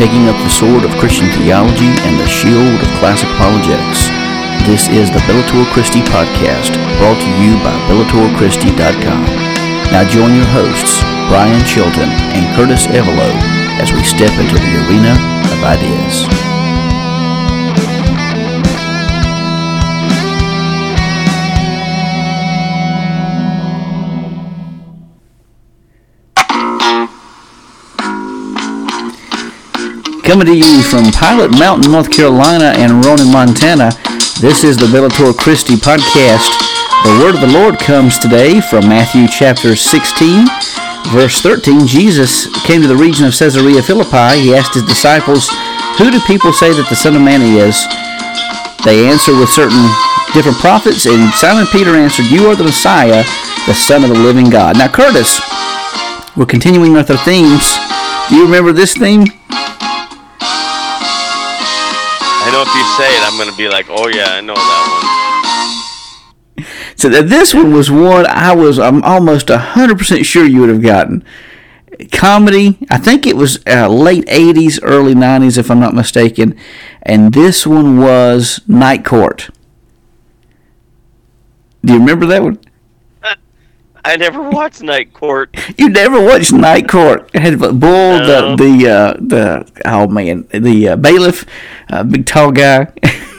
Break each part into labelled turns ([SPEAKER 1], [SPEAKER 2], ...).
[SPEAKER 1] taking up the sword of Christian theology and the shield of classic apologetics. This is the Bellator Christi podcast, brought to you by BellatorChristi.com. Now join your hosts, Brian Chilton and Curtis Evelo, as we step into the arena of ideas. Coming to you from Pilot Mountain, North Carolina, and Ronan, Montana, this is the Bellator Christi podcast. The word of the Lord comes today from Matthew chapter 16, verse 13. Jesus came to the region of Caesarea Philippi. He asked his disciples, Who do people say that the Son of Man is? They answered with certain different prophets, and Simon Peter answered, You are the Messiah, the Son of the living God. Now, Curtis, we're continuing with our themes. Do you remember this theme?
[SPEAKER 2] I know if you say it, I'm to be like, oh yeah, I know that
[SPEAKER 1] one. So this one was one I was I'm almost hundred percent sure you would have gotten. Comedy, I think it was uh, late '80s, early '90s, if I'm not mistaken, and this one was Night Court. Do you remember that one?
[SPEAKER 2] I never watched Night Court.
[SPEAKER 1] You never watched Night Court? It had Bull, no. the the uh, the oh man, the uh, bailiff, uh, big tall guy.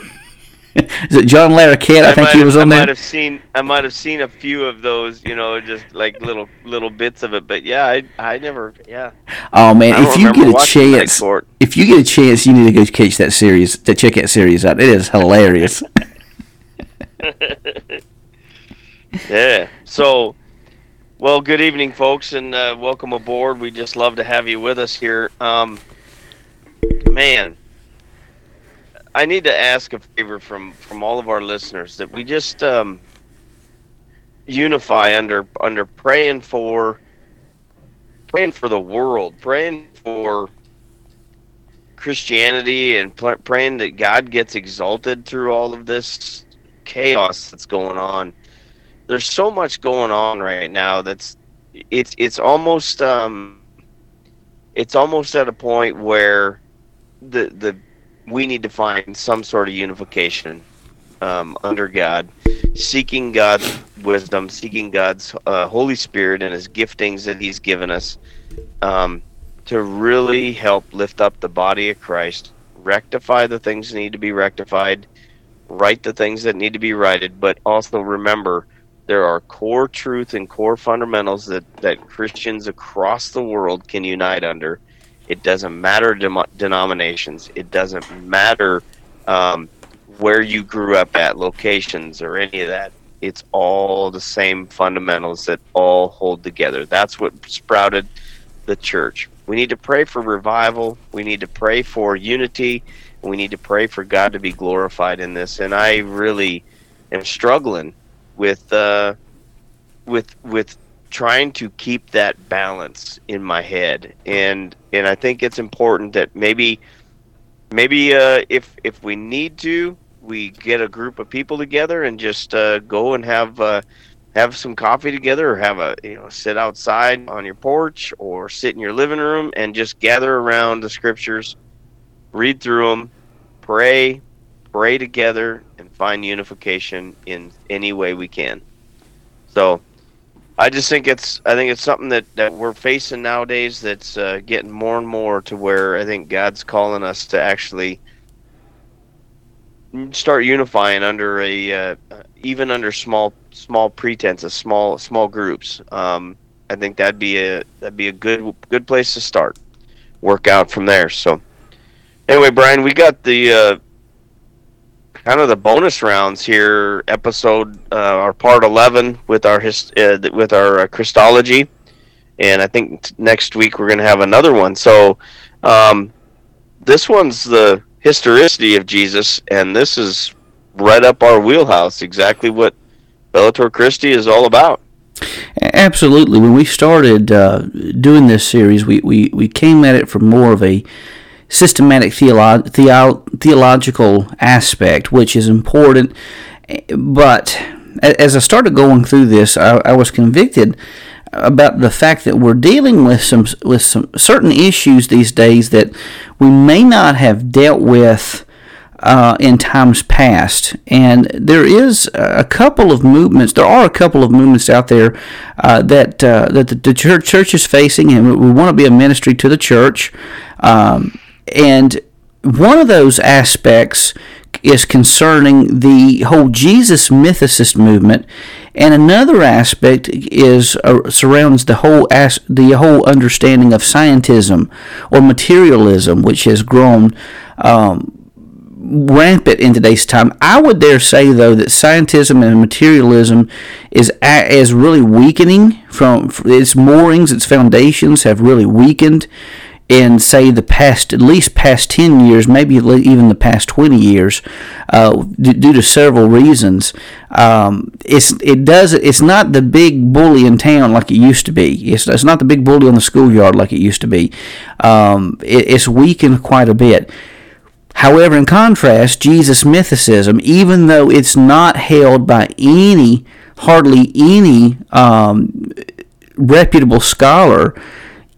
[SPEAKER 1] Is it John Larroquette? I, I think he was
[SPEAKER 2] have,
[SPEAKER 1] on
[SPEAKER 2] I
[SPEAKER 1] there.
[SPEAKER 2] might have seen I might have seen a few of those, you know, just like little little bits of it. But yeah, I I never yeah.
[SPEAKER 1] Oh man, if you get a chance, if you get a chance, you need to go catch that series, to check that series out. It is hilarious.
[SPEAKER 2] yeah. So well, good evening, folks, and uh, welcome aboard. We just love to have you with us here. Um, man, I need to ask a favor from from all of our listeners that we just um, unify under under praying for praying for the world, praying for Christianity, and pl- praying that God gets exalted through all of this chaos that's going on there's so much going on right now that's it's it's almost um it's almost at a point where the the we need to find some sort of unification um, under God, seeking God's wisdom, seeking God's uh, Holy Spirit and His giftings that He's given us um, to really help lift up the body of Christ, rectify the things that need to be rectified, right the things that need to be righted, but also remember there are core truth and core fundamentals that, that Christians across the world can unite under. It doesn't matter dem- denominations. It doesn't matter um, where you grew up at, locations, or any of that. It's all the same fundamentals that all hold together. That's what sprouted the church. We need to pray for revival. We need to pray for unity. We need to pray for God to be glorified in this. And I really am struggling with uh, with with trying to keep that balance in my head, and and I think it's important that maybe maybe uh, if if we need to, we get a group of people together and just uh, go and have uh, have some coffee together, or have a you know sit outside on your porch, or sit in your living room and just gather around the scriptures, read through them, pray, pray together, and find unification in any way we can. So I just think it's I think it's something that, that we're facing nowadays that's uh, getting more and more to where I think God's calling us to actually start unifying under a uh, even under small small pretenses, small small groups. Um, I think that'd be a that'd be a good good place to start. Work out from there. So anyway, Brian, we got the uh, kind of the bonus rounds here, episode uh, part eleven with our hist- uh, with our uh, Christology, and I think t- next week we're going to have another one. So um, this one's the historicity of Jesus, and this is right up our wheelhouse. Exactly what Bellator Christi is all about.
[SPEAKER 1] Absolutely. When we started uh, doing this series, we, we, we came at it from more of a systematic theolo- theo- theological aspect, which is important. But as I started going through this, I, I was convicted about the fact that we're dealing with some with some certain issues these days that we may not have dealt with uh, in times past. And there is a couple of movements. There are a couple of movements out there uh, that uh, that the, the, church, church is facing, and we want to be a ministry to the church. Um, and one of those aspects is concerning the whole Jesus mythicist movement, and another aspect is uh, surrounds the whole as, the whole understanding of scientism or materialism, which has grown. Um, rampant in today's time. I would dare say, though, that scientism and materialism is is really weakening from its moorings, its foundations have really weakened in say the past at least past 10 years maybe even the past 20 years uh, due to several reasons um, it's it does it's not the big bully in town like it used to be. It's, it's not the big bully on the schoolyard like it used to be. Um, it, it's weakened quite a bit. However, in contrast, Jesus' mythicism, even though it's not held by any, hardly any um, reputable scholar,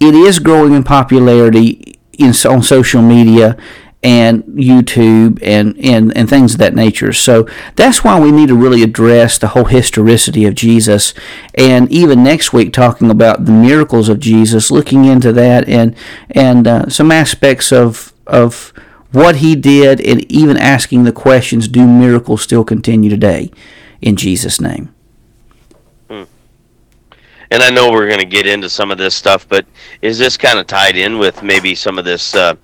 [SPEAKER 1] it is growing in popularity in, on social media and YouTube and, and, and things of that nature. So that's why we need to really address the whole historicity of Jesus. And even next week, talking about the miracles of Jesus, looking into that and, and uh, some aspects of, of what he did and even asking the questions do miracles still continue today? In Jesus' name.
[SPEAKER 2] And I know we're going to get into some of this stuff, but is this kind of tied in with maybe some of this uh,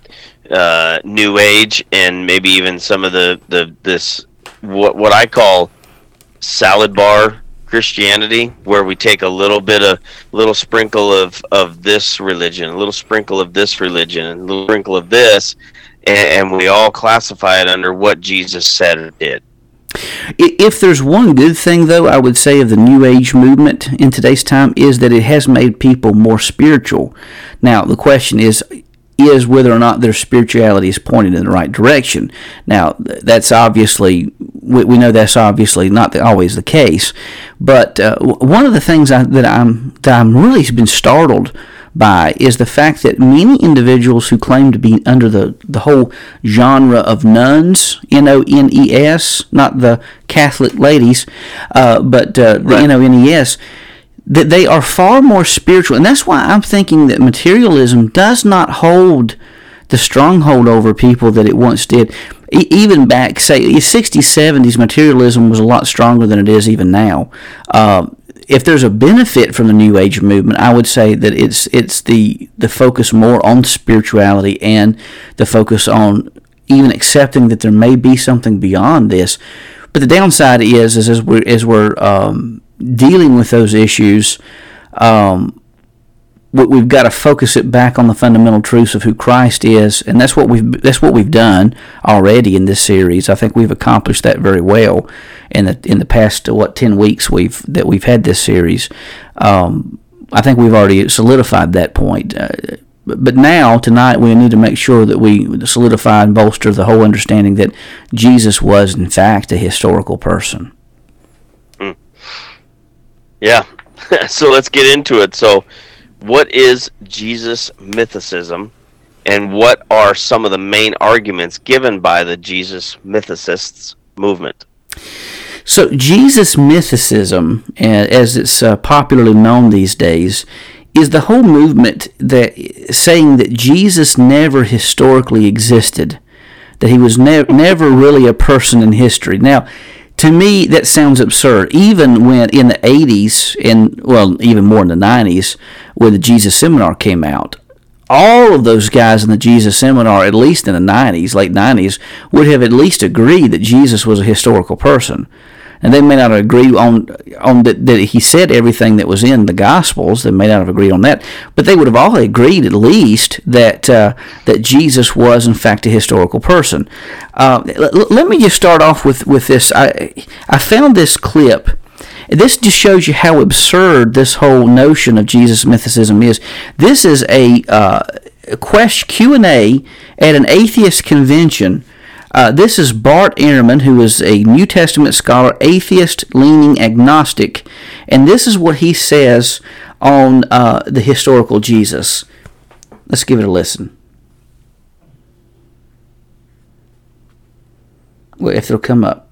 [SPEAKER 2] uh, new age and maybe even some of the, the this what what I call salad bar Christianity, where we take a little bit of little sprinkle of of this religion, a little sprinkle of this religion, a little sprinkle of this, and, and we all classify it under what Jesus said or did.
[SPEAKER 1] If there's one good thing, though, I would say of the New Age movement in today's time is that it has made people more spiritual. Now, the question is, is whether or not their spirituality is pointed in the right direction. Now, that's obviously we, know that's obviously not always the case. But uh, one of the things I, that I'm that I'm really been startled by is the fact that many individuals who claim to be under the, the whole genre of nuns, N O N E S, not the Catholic ladies, uh, but uh, the N O N E S, that they are far more spiritual. And that's why I'm thinking that materialism does not hold the stronghold over people that it once did. E- even back, say, 60s, 70s, materialism was a lot stronger than it is even now. Uh, if there's a benefit from the New Age movement, I would say that it's it's the the focus more on spirituality and the focus on even accepting that there may be something beyond this. But the downside is, is as we're as we're um, dealing with those issues, um, we've got to focus it back on the fundamental truths of who Christ is, and that's what we've that's what we've done already in this series. I think we've accomplished that very well in the in the past what ten weeks we've that we've had this series. Um, I think we've already solidified that point. Uh, but now tonight we need to make sure that we solidify and bolster the whole understanding that Jesus was in fact a historical person.
[SPEAKER 2] Mm. Yeah. so let's get into it. So what is Jesus mythicism and what are some of the main arguments given by the Jesus mythicists movement?
[SPEAKER 1] So, Jesus mythicism, as it's uh, popularly known these days, is the whole movement that saying that Jesus never historically existed, that he was ne- never really a person in history. Now, to me, that sounds absurd. Even when in the 80s, and well, even more in the 90s, when the Jesus Seminar came out, all of those guys in the Jesus Seminar, at least in the 90s, late 90s, would have at least agreed that Jesus was a historical person and they may not agree on on that, that he said everything that was in the Gospels. They may not have agreed on that, but they would have all agreed at least that uh, that Jesus was in fact a historical person. Uh, l- let me just start off with with this. I I found this clip. This just shows you how absurd this whole notion of Jesus mythicism is. This is a uh, Q and A at an atheist convention Uh, this is Bart Ehrman, who is a New Testament scholar, atheist leaning agnostic, and this is what he says on uh, the historical Jesus. Let's give it a listen. Well, if it'll come up.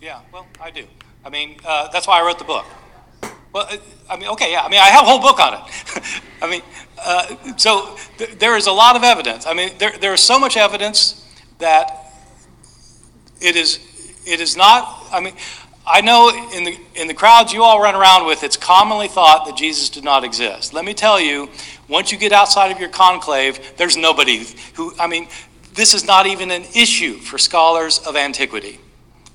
[SPEAKER 3] Yeah, well, I do. I mean, uh, that's why I wrote the book. Well, I mean, okay, yeah. I mean, I have a whole book on it. I mean, uh, so th- there is a lot of evidence. I mean, there, there is so much evidence that it is it is not. I mean, I know in the in the crowds you all run around with, it's commonly thought that Jesus did not exist. Let me tell you, once you get outside of your conclave, there's nobody who. I mean, this is not even an issue for scholars of antiquity.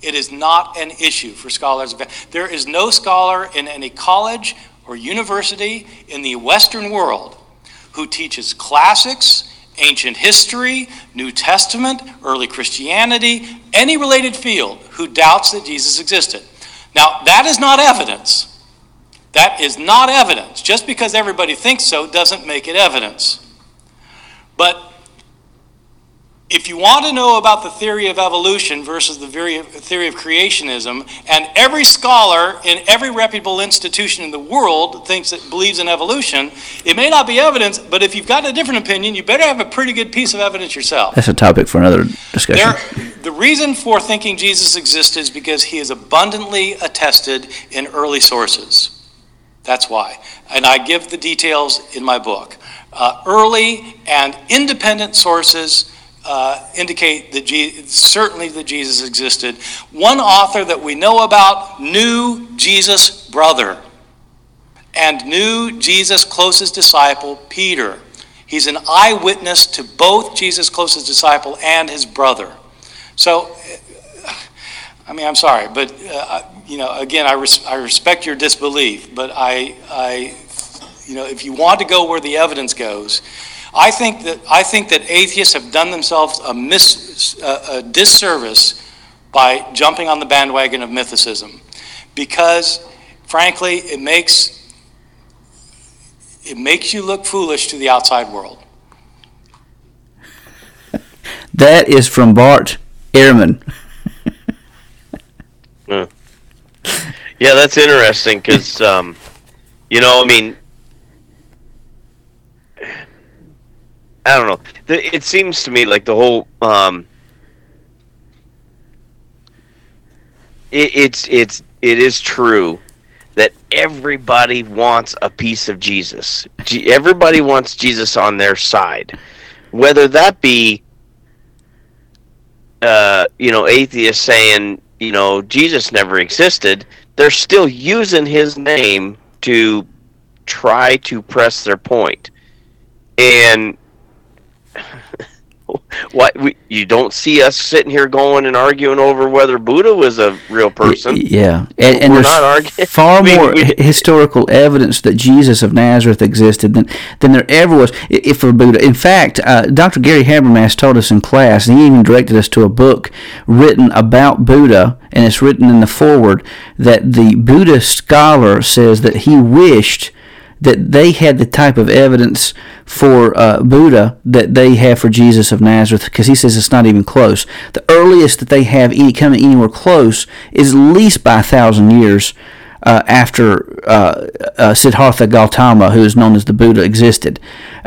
[SPEAKER 3] It is not an issue for scholars. There is no scholar in any college or university in the Western world who teaches classics, ancient history, New Testament, early Christianity, any related field who doubts that Jesus existed. Now, that is not evidence. That is not evidence. Just because everybody thinks so doesn't make it evidence. But if you want to know about the theory of evolution versus the theory of creationism, and every scholar in every reputable institution in the world thinks that believes in evolution, it may not be evidence, but if you've got a different opinion, you better have a pretty good piece of evidence yourself.
[SPEAKER 1] That's a topic for another discussion.
[SPEAKER 3] There, the reason for thinking Jesus existed is because he is abundantly attested in early sources. That's why. And I give the details in my book. Uh, early and independent sources uh, indicate that Je- certainly that Jesus existed. One author that we know about knew Jesus' brother and knew Jesus' closest disciple, Peter. He's an eyewitness to both Jesus' closest disciple and his brother. So, I mean, I'm sorry, but uh, you know, again, I, res- I respect your disbelief, but I, I, you know, if you want to go where the evidence goes, I think that, I think that atheists have done themselves a, mis, a, a disservice by jumping on the bandwagon of mythicism because, frankly, it makes, it makes you look foolish to the outside world.
[SPEAKER 1] That is from Bart Ehrman.
[SPEAKER 2] Yeah, yeah that's interesting because, um, you know, I mean, I don't know. It seems to me like the whole um, it, it's it's it is true that everybody wants a piece of Jesus. Everybody wants Jesus on their side, whether that be uh, you know atheists saying you know Jesus never existed. They're still using his name to try to press their point. point, and what we, you don't see us sitting here going and arguing over whether Buddha was a real person.
[SPEAKER 1] Yeah, and, and there's arguing. far more we, historical evidence that Jesus of Nazareth existed than than there ever was if for Buddha. In fact, uh, Dr. Gary Habermas told us in class, and he even directed us to a book written about Buddha, and it's written in the foreword that the Buddhist scholar says that he wished that they had the type of evidence for uh, Buddha that they have for Jesus of Nazareth, because he says it's not even close. The earliest that they have any coming anywhere close is at least by a thousand years uh, after uh, uh Siddhartha Gautama, who is known as the Buddha, existed,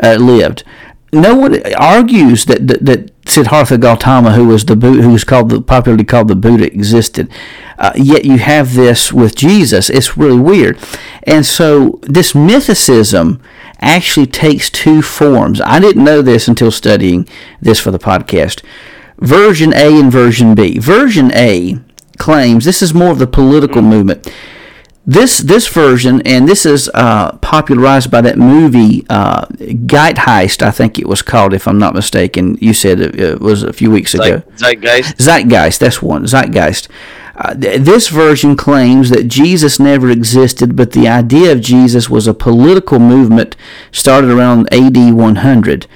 [SPEAKER 1] uh, lived no one argues that, that, that Siddhartha Gautama, who was the who was called the, popularly called the Buddha, existed. Uh, yet you have this with Jesus. It's really weird, and so this mythicism actually takes two forms. I didn't know this until studying this for the podcast. Version A and version B. Version A claims this is more of the political movement this this version, and this is uh, popularized by that movie uh, Geist, I think it was called, if I'm not mistaken. You said it, it was a few weeks ago.
[SPEAKER 2] Zeitgeist.
[SPEAKER 1] Zeitgeist. That's one. Zeitgeist. Uh, th- this version claims that Jesus never existed, but the idea of Jesus was a political movement started around AD 100.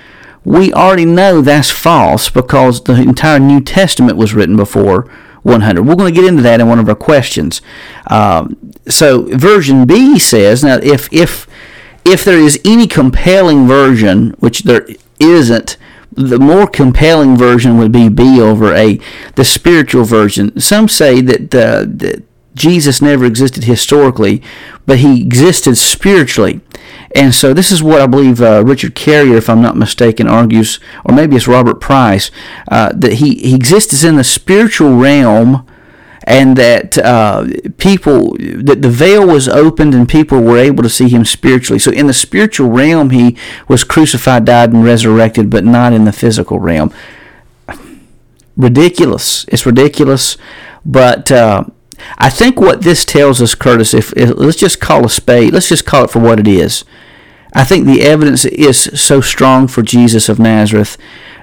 [SPEAKER 1] We already know that's false because the entire New Testament was written before 100. We're going to get into that in one of our questions. Um, so version B says now if if if there is any compelling version, which there isn't, the more compelling version would be B over A, the spiritual version. Some say that, uh, that Jesus never existed historically, but he existed spiritually. And so this is what I believe uh, Richard Carrier, if I'm not mistaken, argues, or maybe it's Robert Price, uh, that he, he exists in the spiritual realm and that uh, people that the veil was opened and people were able to see him spiritually. So in the spiritual realm, he was crucified, died, and resurrected, but not in the physical realm. Ridiculous! It's ridiculous, but. Uh, I think what this tells us, Curtis, if, if let's just call a spade, let's just call it for what it is. I think the evidence is so strong for Jesus of Nazareth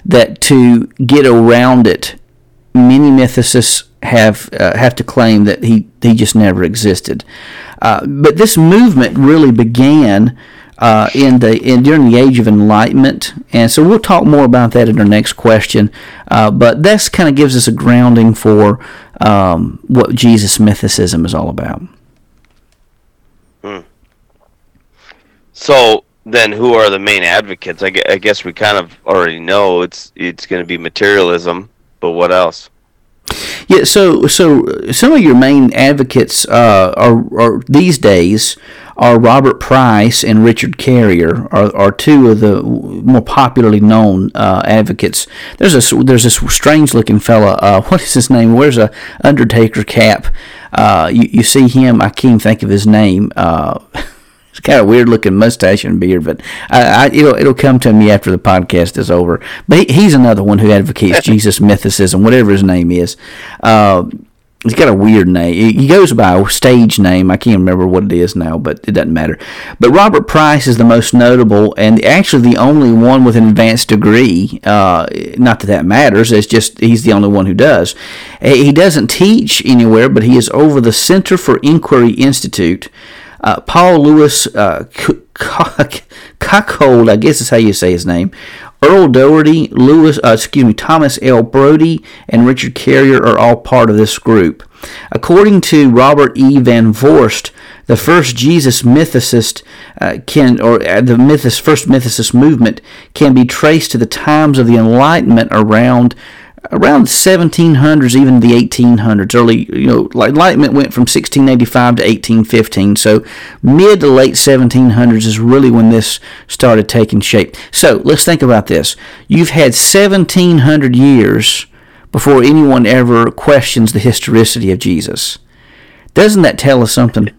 [SPEAKER 1] that to get around it, many mythicists have uh, have to claim that he he just never existed. Uh, but this movement really began uh, in the in during the age of enlightenment, and so we'll talk more about that in our next question. Uh, but this kind of gives us a grounding for um, what Jesus mythicism is all about.
[SPEAKER 2] Hmm. So then, who are the main advocates? I guess we kind of already know it's it's going to be materialism, but what else?
[SPEAKER 1] Yeah, so so some of your main advocates uh, are, are these days are Robert Price and Richard Carrier are, are two of the more popularly known uh, advocates. There's a there's this strange looking fella. Uh, what is his name? Wears a Undertaker cap. Uh, you, you see him. I can't think of his name. It's kind of weird looking mustache and beard, but I, I, it'll it'll come to me after the podcast is over. But he, he's another one who advocates Jesus mythicism, whatever his name is. Uh, He's got a weird name. He goes by a stage name. I can't remember what it is now, but it doesn't matter. But Robert Price is the most notable and actually the only one with an advanced degree. Uh, not that that matters. It's just he's the only one who does. He doesn't teach anywhere, but he is over the Center for Inquiry Institute. Uh, Paul-Louis uh, Cuckold, I guess is how you say his name, Earl Doherty, Lewis, uh, excuse me, Thomas L. Brodie, and Richard Carrier are all part of this group. According to Robert E. Van Voorst, the first Jesus mythicist uh, can, or uh, the mythos, first mythicist movement can be traced to the times of the Enlightenment around around the 1700s, even the 1800s. Early, you know, like Enlightenment went from 1685 to 1815. So mid to late 1700s is really when this started taking shape. So let's think about this. You've had 1700 years before anyone ever questions the historicity of Jesus. Doesn't that tell us something?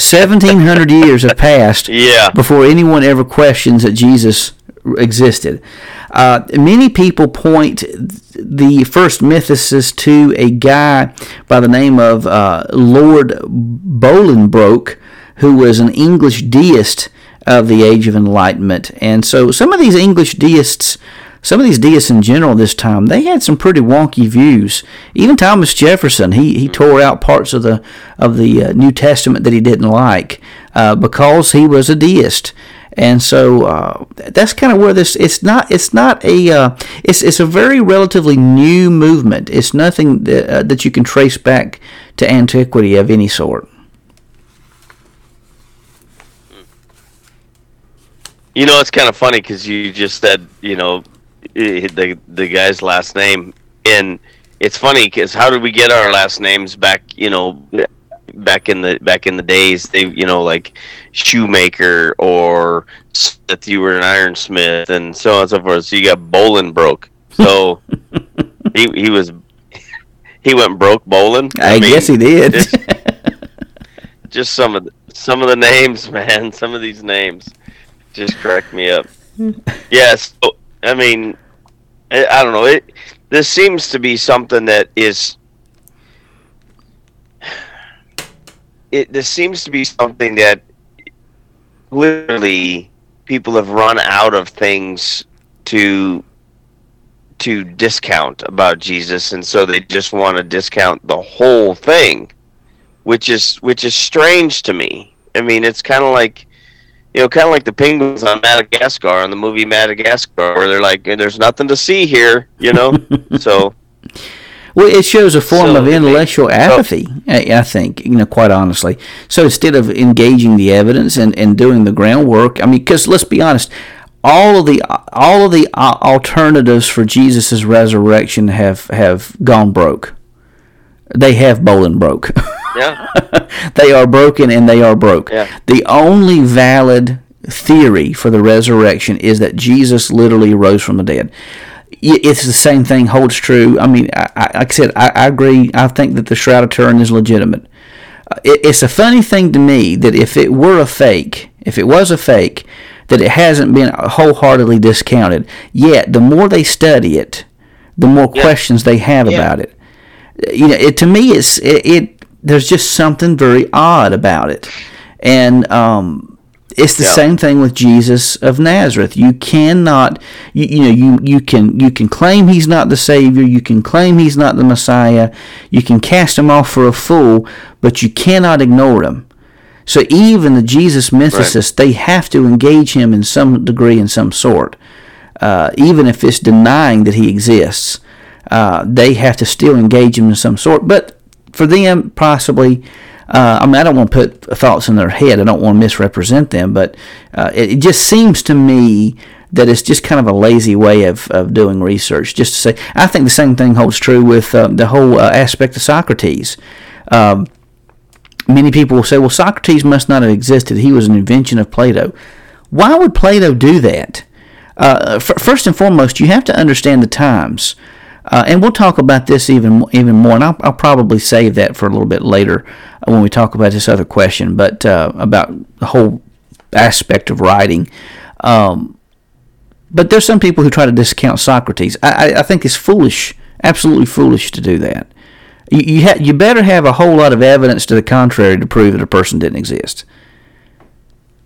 [SPEAKER 1] 1700 years have passed
[SPEAKER 2] yeah.
[SPEAKER 1] before anyone ever questions that Jesus existed. Uh, many people point the first mythicist to a guy by the name of uh, Lord Bolingbroke, who was an English deist of the Age of Enlightenment. And so some of these English deists, some of these deists in general this time, they had some pretty wonky views. Even Thomas Jefferson, he, he tore out parts of the of the uh, New Testament that he didn't like uh, because he was a deist and so uh, that's kind of where this it's not it's not a uh, it's it's a very relatively new movement. It's nothing that, uh, that you can trace back to antiquity of any sort.
[SPEAKER 2] You know it's kind of funny because you just said you know the the guy's last name. And it's funny because how did we get our last names back you know back in the back in the days they you know like shoemaker or Smith you were an ironsmith and so on and so forth. So you got bowling broke. So he he was he went broke bowling
[SPEAKER 1] I, I mean, guess he did.
[SPEAKER 2] just, just some of the, some of the names man. Some of these names just crack me up. Yes so, I mean I, I don't know. It this seems to be something that is it this seems to be something that literally people have run out of things to to discount about Jesus and so they just want to discount the whole thing which is which is strange to me. I mean, it's kind of like you know, kind of like the penguins on Madagascar on the movie Madagascar where they're like there's nothing to see here, you know? so
[SPEAKER 1] Well, it shows a form
[SPEAKER 2] So,
[SPEAKER 1] of intellectual
[SPEAKER 2] so-
[SPEAKER 1] apathy. I, I think, you know, quite honestly. So instead of engaging the evidence and, and doing the groundwork, I mean, because let's be honest, all of the all of the uh, alternatives for Jesus' resurrection have have gone broke. They have bowling broke.
[SPEAKER 2] Yeah.
[SPEAKER 1] they are broken and they are broke.
[SPEAKER 2] Yeah.
[SPEAKER 1] The only valid theory for the resurrection is that Jesus literally rose from the dead. It's the same thing holds true. I mean, I, I, like I said, I, I agree. I think that the Shroud of Turin is legitimate. Uh, It, it's a funny thing to me that if it were a fake, if it was a fake, that it hasn't been wholeheartedly discounted. Yet, the more they study it, the more
[SPEAKER 2] Yeah.
[SPEAKER 1] questions they have
[SPEAKER 2] Yeah.
[SPEAKER 1] about it you know, it to me, it's it, it. There's just something very odd about it, and um, it's the
[SPEAKER 2] Yeah.
[SPEAKER 1] same thing with Jesus of Nazareth. You cannot, you, you know, you you can you can claim he's not the Savior. You can claim he's not the Messiah. You can cast him off for a fool, but you cannot ignore him. So even the Jesus mythicists, they have to engage him in some degree, in some sort, uh, even if it's denying that he exists. Uh, they have to still engage him in some sort. But for them, possibly, uh, I mean, I don't want to put thoughts in their head. I don't want to misrepresent them, but uh, it, it just seems to me that it's just kind of a lazy way of, of doing research. Just to say, I think the same thing holds true with uh, the whole uh, aspect of Socrates. Um, many people will say, well, Socrates must not have existed. He was an invention of Plato. Why would Plato do that? Uh, f- first and foremost, you have to understand the times. Uh, and we'll talk about this even even more, and I'll, I'll probably save that for a little bit later when we talk about this other question, but uh, about the whole aspect of writing. Um, but there's some people who try to discount Socrates. I, I, I think it's foolish, absolutely foolish to do that. You you, ha- you better have a whole lot of evidence to the contrary to prove that a person didn't exist.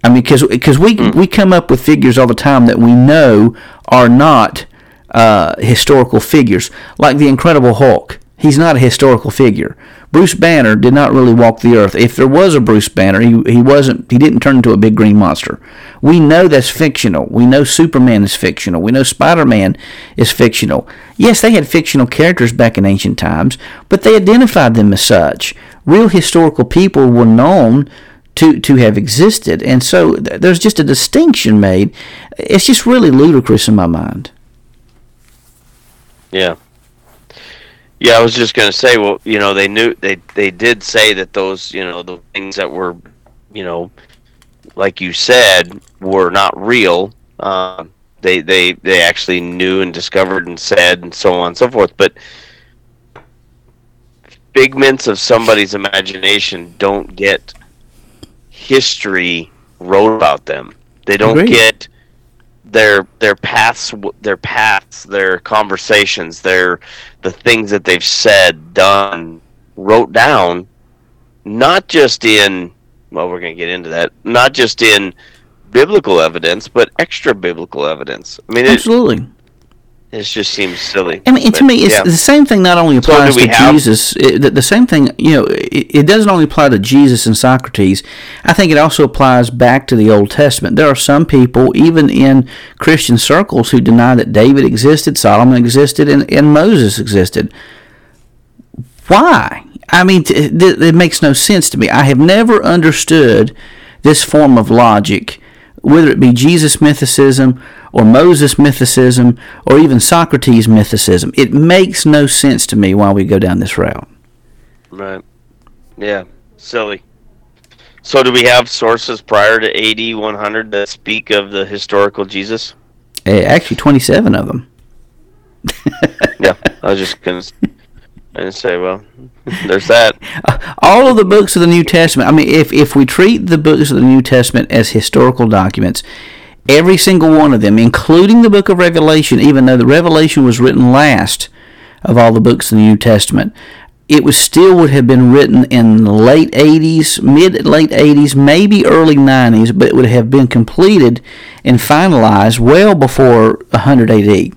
[SPEAKER 1] I mean, because we we come up with figures all the time that we know are not uh, historical figures, like the Incredible Hulk. He's not a historical figure. Bruce Banner did not really walk the earth. If there was a Bruce Banner, he, he wasn't. He didn't turn into a big green monster. We know that's fictional. We know Superman is fictional. We know Spider-Man is fictional. Yes, they had fictional characters back in ancient times, but they identified them as such. Real historical people were known to to have existed, and so th- there's just a distinction made. It's just really ludicrous in my mind.
[SPEAKER 2] Yeah. Yeah, I was just gonna say, well, you know, they knew they they did say that those, you know, the things that were, you know, like you said, were not real. Um, they they they actually knew and discovered and said and so on and so forth. But figments of somebody's imagination don't get history wrote about them. They don't
[SPEAKER 1] Agreed.
[SPEAKER 2] get their their paths their paths their conversations their the things that they've said done wrote down not just in well we're going to get into that not just in biblical evidence but extra biblical evidence i mean
[SPEAKER 1] Absolutely.
[SPEAKER 2] it just seems silly
[SPEAKER 1] I mean, to me, it's
[SPEAKER 2] yeah.
[SPEAKER 1] the same thing. Not only applies
[SPEAKER 2] we
[SPEAKER 1] to
[SPEAKER 2] have-
[SPEAKER 1] Jesus, it, the, the same thing. You know, it, it doesn't only apply to Jesus and Socrates. I think it also applies back to the Old Testament. There are some people, even in Christian circles, who deny that David existed, Solomon existed, and, and Moses existed. Why? I mean, t- th- it makes no sense to me. I have never understood this form of logic, whether it be Jesus mythicism or Moses mythicism or even Socrates mythicism. It makes no sense to me why we go down this route.
[SPEAKER 2] right yeah silly so do we have sources prior to AD 100 that speak of the historical jesus
[SPEAKER 1] Eh, Actually, 27 of them.
[SPEAKER 2] yeah i was just going to say well there's that
[SPEAKER 1] all of the books of the New Testament. I mean, if if we treat the books of the New Testament as historical documents, every single one of them, including the book of Revelation, even though the Revelation was written last of all the books in the New Testament, it was still would have been written in the late 80s, mid late 80s, maybe early 90s, but it would have been completed and finalized well before 100 AD.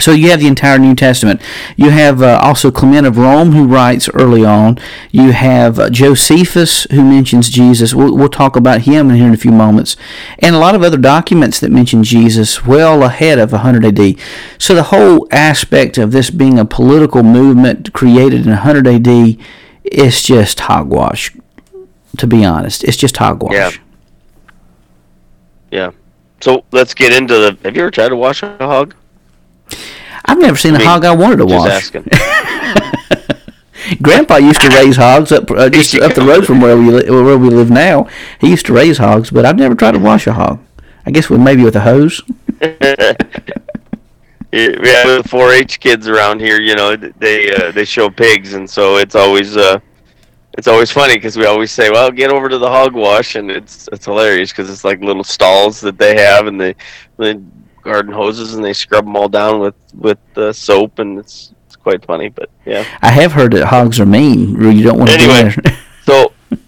[SPEAKER 1] So you have the entire New Testament. You have uh, also Clement of Rome who writes early on. You have uh, Josephus who mentions Jesus. We'll, we'll talk about him here in a few moments. And a lot of other documents that mention Jesus well ahead of 100 AD. So the whole aspect of this being a political movement created in 100 AD is just hogwash, to be honest. It's just hogwash.
[SPEAKER 2] Yeah. Yeah. So let's get into the. Have you ever tried to wash a hog?
[SPEAKER 1] I've never seen a hog I wanted to wash. Grandpa used to raise hogs up uh, just up the road from where we li- where we live now. He used to raise hogs, but I've never tried to wash a hog. I guess with maybe with a hose.
[SPEAKER 2] yeah, with the 4-H kids around here, you know, they uh, they show pigs, and so it's always uh, it's always funny because we always say, "Well, get over to the hog wash," and it's it's hilarious because it's like little stalls that they have, and they the garden hoses, and they scrub them all down with with uh, soap, and it's it's quite funny. But yeah,
[SPEAKER 1] I have heard that hogs are mean. You don't want to
[SPEAKER 2] Anyway.
[SPEAKER 1] do that.
[SPEAKER 2] so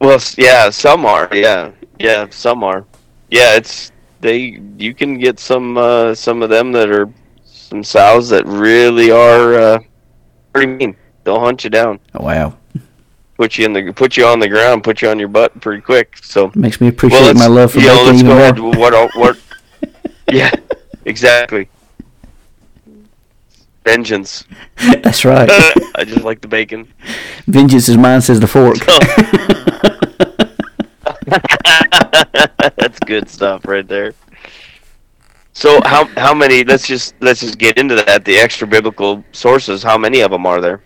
[SPEAKER 2] well, yeah, some are, yeah, yeah, some are, yeah. It's they you can get some uh, some of them that are some sows that really are uh, pretty mean. They'll hunt you down,
[SPEAKER 1] Oh, wow,
[SPEAKER 2] put you in the put you on the ground, put you on your butt pretty quick. So
[SPEAKER 1] makes me appreciate
[SPEAKER 2] let's-
[SPEAKER 1] my love for
[SPEAKER 2] you know, let's go ahead. What what? yeah, exactly. Vengeance.
[SPEAKER 1] That's right.
[SPEAKER 2] I just like the bacon.
[SPEAKER 1] Vengeance is mine, says the fork.
[SPEAKER 2] That's good stuff right there. So how how many? Let's just let's just get into that. The extra biblical sources. How many of them are there?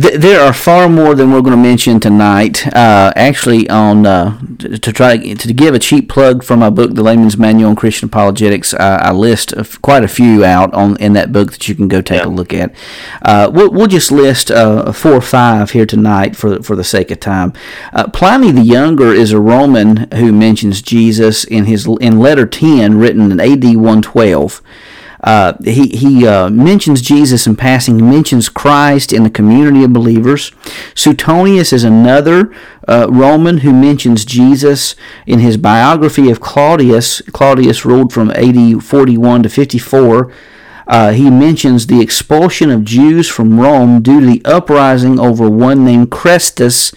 [SPEAKER 1] Th- there are far more than we're going to mention tonight. Uh, actually, on uh, to, to try to give a cheap plug for my book, The Layman's Manual on Christian Apologetics, I, I list a f- quite a few out on in that book that you can go take
[SPEAKER 2] Yeah.
[SPEAKER 1] a look at. Uh, we'll, we'll just list uh, four or five here tonight for for the sake of time. Uh, Pliny the Younger is a Roman who mentions Jesus in his in letter ten, written in A.D. 112. Uh, he he uh, mentions Jesus in passing. He mentions Christ in the community of believers. Suetonius is another uh, Roman who mentions Jesus in his biography of Claudius. Claudius ruled from AD 41 to 54. Uh, he mentions the expulsion of Jews from Rome due to the uprising over one named Chrestus,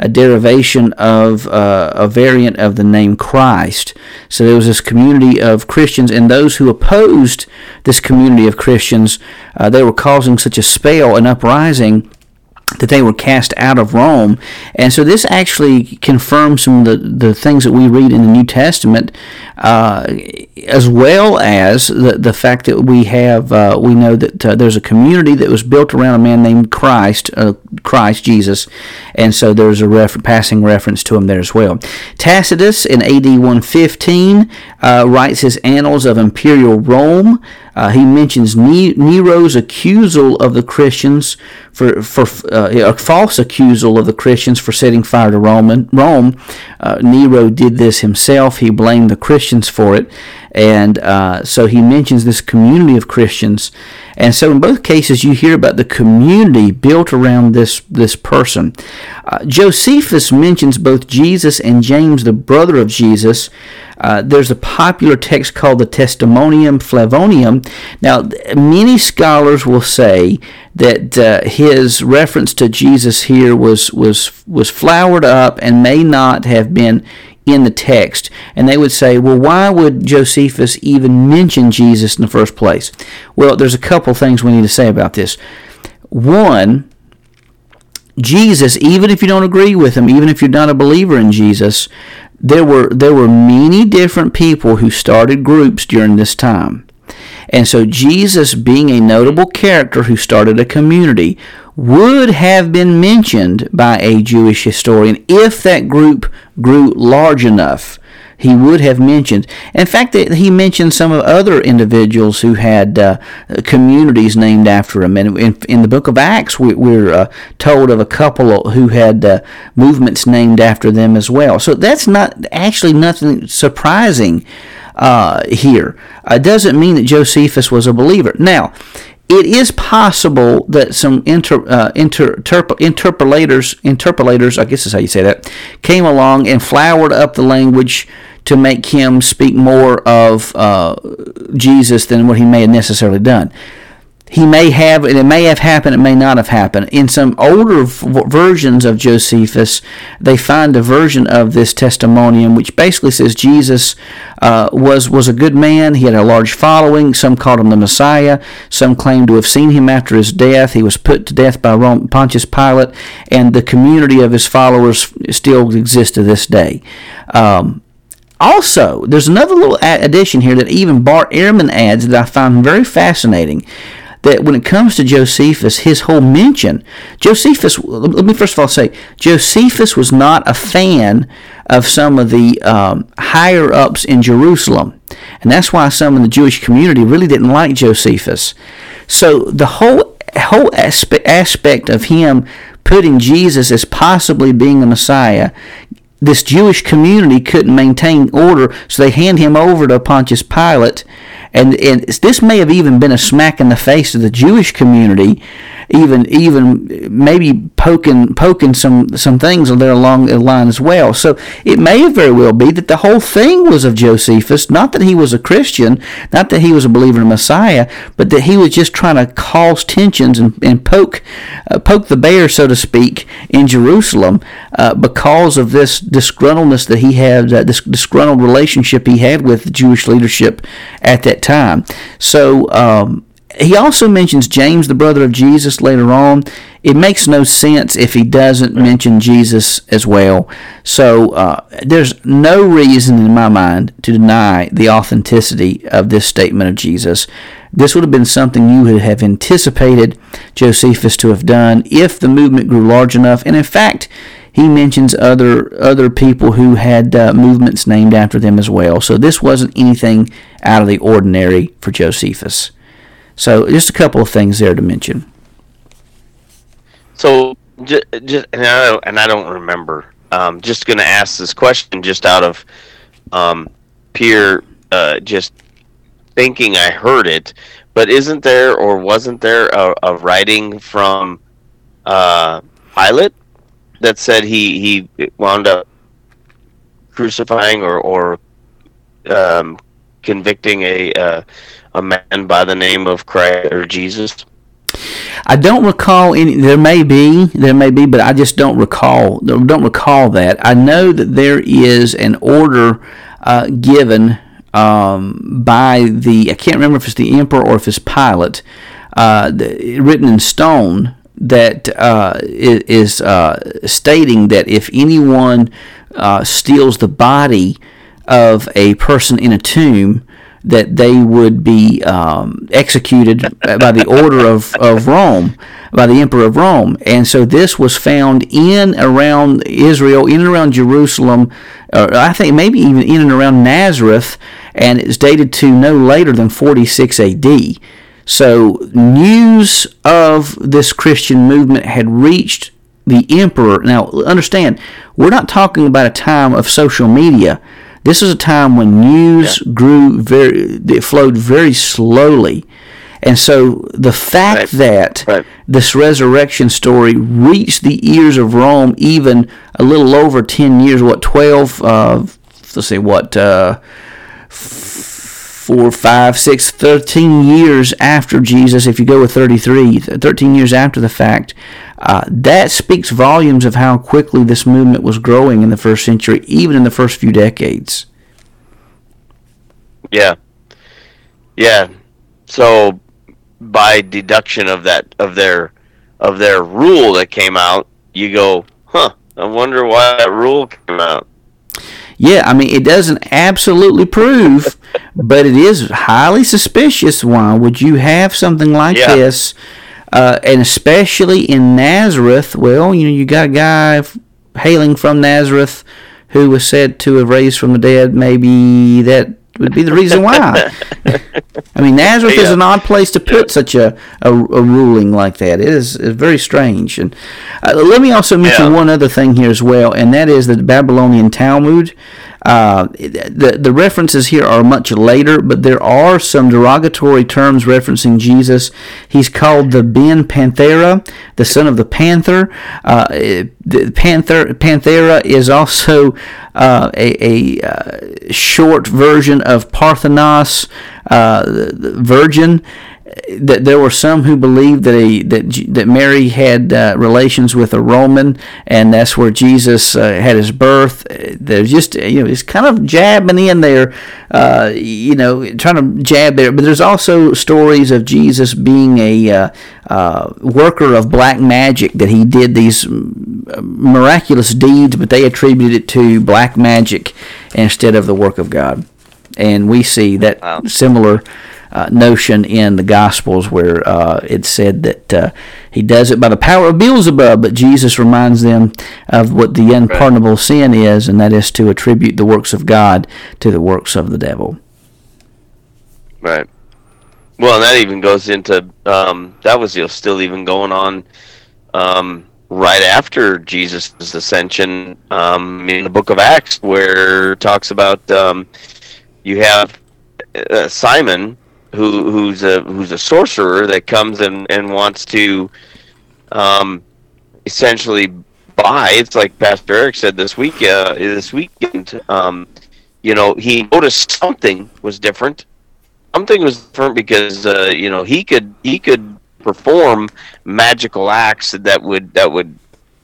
[SPEAKER 1] a derivation of uh, a variant of the name Christ. So there was this community of Christians, and those who opposed this community of Christians, uh, they were causing such a spell and uprising that they were cast out of Rome. And so this actually confirms some of the, the things that we read in the New Testament, uh, as well as the, the fact that we have, uh, we know that uh, there's a community that was built around a man named Christ, uh, Christ Jesus, and so there's a passing reference to him there as well. Tacitus in AD 115 uh, writes his Annals of Imperial Rome. Uh, he mentions Nero's accusal of the Christians for for uh, a false accusal of the Christians for setting fire to Roman Rome. Uh, Nero did this himself. He blamed the Christians for it, and uh, so he mentions this community of Christians. And so, in both cases, you hear about the community built around this this person. Uh, Josephus mentions both Jesus and James, the brother of Jesus. Uh, there's a popular text called the Testimonium Flavianum. Now, many scholars will say that uh, his reference to Jesus here was was was flowered up and may not have been in the text. And they would say, well, why would Josephus even mention Jesus in the first place? Well, there's a couple things we need to say about this. One, Jesus, even if you don't agree with him, even if you're not a believer in Jesus, there were there were many different people who started groups during this time. And so Jesus being a notable character who started a community would have been mentioned by a Jewish historian if that group grew large enough he would have mentioned. In fact, he mentioned some of other individuals who had uh, communities named after him. And in, in the book of Acts, we, we're uh, told of a couple who had uh, movements named after them as well. So that's not actually nothing surprising uh, here. It doesn't mean that Josephus was a believer. Now, it is possible that some inter, uh, inter, interp- interpolators, interpolators, I guess is how you say that, came along and flowered up the language to make him speak more of uh, Jesus than what he may have necessarily done he may have, and it may have happened, it may not have happened. In some older v- versions of Josephus, they find a version of this testimonium which basically says Jesus uh, was was a good man. He had a large following. Some called him the Messiah. Some claimed to have seen him after his death. He was put to death by Rome, Pontius Pilate, and the community of his followers still exists to this day. Um, also, there's another little addition here that even Bart Ehrman adds that I find very fascinating that when it comes to Josephus, his whole mention, Josephus, let me first of all say, Josephus was not a fan of some of the um, higher ups in Jerusalem. And that's why some in the Jewish community really didn't like Josephus. So the whole whole aspect, aspect of him putting Jesus as possibly being the Messiah this Jewish community couldn't maintain order, so they hand him over to Pontius Pilate. And, and this may have even been a smack in the face of the Jewish community even even maybe poking poking some some things there along the line as well. So it may very well be that the whole thing was of Josephus, not that he was a Christian, not that he was a believer in Messiah, but that he was just trying to cause tensions and, and poke uh, poke the bear, so to speak, in Jerusalem uh, because of this disgruntledness that he had, uh, this disgruntled relationship he had with the Jewish leadership at that time. So. Um, he also mentions James, the brother of Jesus, later on. It makes no sense if he doesn't mention Jesus as well. So uh, there's no reason in my mind to deny the authenticity of this statement of Jesus. This would have been something you would have anticipated Josephus to have done if the movement grew large enough. And in fact, he mentions other other people who had uh, movements named after them as well. So this wasn't anything out of the ordinary for Josephus. So just a couple of things there to mention.
[SPEAKER 2] So just, just and I don't, and I don't remember. Um, just going to ask this question just out of um, pure uh, just thinking I heard it, but isn't there or wasn't there a, a writing from uh, Pilate that said he he wound up crucifying or or um, convicting a uh, a man by the name of Christ or Jesus?
[SPEAKER 1] I don't recall any. There may be, there may be, but I just don't recall. Don't recall that. I know that there is an order uh, given um, by the. I can't remember if it's the emperor or if it's Pilate, uh, the, written in stone that uh, is uh, stating that if anyone uh, steals the body of a person in a tomb, that they would be um, executed by the order of, of Rome, by the emperor of Rome. And so this was found in around Israel, in and around Jerusalem, or I think maybe even in and around Nazareth, and it's dated to no later than 46 AD. So news of this Christian movement had reached the emperor. Now, understand, we're not talking about a time of social media this is a time when news yeah. grew very, it flowed very slowly. And so the fact right. that right. this resurrection story reached the ears of Rome even a little over 10 years, what, 12, uh, let's say, what, uh, four, five, six, 13 years after Jesus, if you go with 33, 13 years after the fact, uh, that speaks volumes of how quickly this movement was growing in the first century, even in the first few decades.
[SPEAKER 2] Yeah. Yeah. So by deduction of that of their of their rule that came out, you go, huh, I wonder why that rule came out.
[SPEAKER 1] Yeah, I mean, it doesn't absolutely prove, but it is highly suspicious. Why would you have something like yeah. this? Uh, and especially in Nazareth, well, you know, you got a guy hailing from Nazareth who was said to have raised from the dead. Maybe that would be the reason why. I mean, Nazareth yeah. is an odd place to put yeah. such a, a, a, ruling like that. It is, very strange. And uh, let me also mention yeah. one other thing here as well, and that is the Babylonian Talmud. Uh, the the references here are much later, but there are some derogatory terms referencing Jesus. He's called the Ben Panthera, the son of the panther. Uh, the panther Panthera is also uh, a, a uh, short version of Parthenos, uh, the virgin that there were some who believed that he, that that Mary had uh, relations with a Roman, and that's where Jesus uh, had his birth. There's just you know it's kind of jabbing in there, uh, you know, trying to jab there. But there's also stories of Jesus being a uh, uh, worker of black magic that he did these miraculous deeds, but they attributed it to black magic instead of the work of God, and we see that wow. similar uh, notion in the Gospels where uh, it said that uh, he does it by the power of Beelzebub, but Jesus reminds them of what the unpardonable sin is, and that is to attribute the works of God to the works of the devil.
[SPEAKER 2] Right. Well, and that even goes into um, that was you know, still even going on um, right after Jesus' ascension um, in the Book of Acts, where it talks about um, you have uh, Simon who who's a who's a sorcerer that comes in and wants to um, essentially buy. It's like Pastor Eric said this week uh, this weekend. Um, you know, he noticed something was different. Something was different because uh, you know he could he could perform magical acts that would that would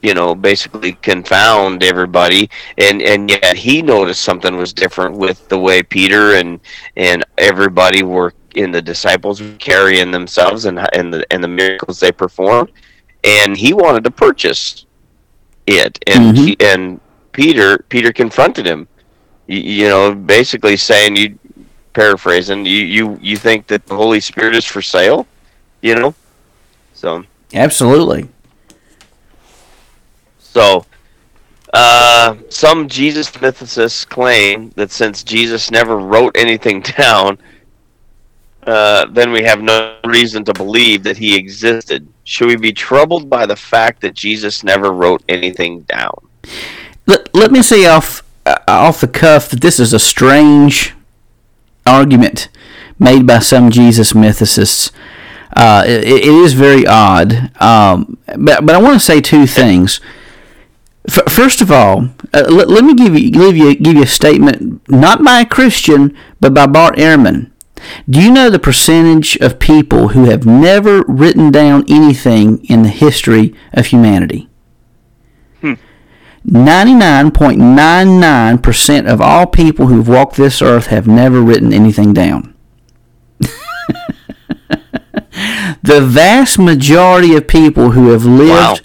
[SPEAKER 2] you know basically confound everybody and and yet he noticed something was different with the way peter and and everybody were in the disciples carrying themselves and and the and the miracles they perform, and he wanted to purchase it, and mm-hmm. he, and Peter Peter confronted him, you, you, know, basically saying you paraphrasing you you you think that the Holy Spirit is for sale, you know, so
[SPEAKER 1] absolutely.
[SPEAKER 2] So, uh, some Jesus mythicists claim that since Jesus never wrote anything down, uh, then we have no reason to believe that he existed. Should we be troubled by the fact that Jesus never wrote anything down?
[SPEAKER 1] Let, let me say off uh, off the cuff that this is a strange argument made by some Jesus mythicists. Uh, it, it is very odd, um, but but I want to say two things. F- first of all, uh, let, let me give you give you give you a statement not by a Christian but by Bart Ehrman. Do you know the percentage of people who have never written down anything in the history of humanity? 99.99% hmm. of all people who've walked this earth have never written anything down. the vast majority of people who have lived wow.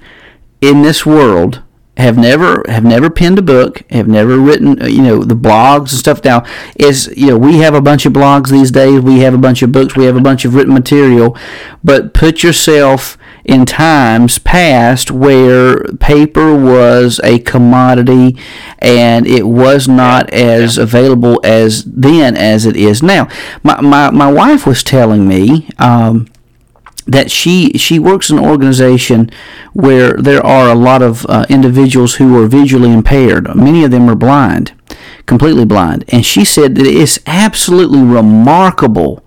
[SPEAKER 1] in this world have never have never penned a book, have never written uh, you know the blogs and stuff. Now is you know we have a bunch of blogs these days, we have a bunch of books, we have a bunch of written material, but put yourself in times past where paper was a commodity and it was not as available as then as it is now. My my, my wife was telling me. Um, that she she works in an organization where there are a lot of uh, individuals who are visually impaired. Many of them are blind, completely blind, and she said that it's absolutely remarkable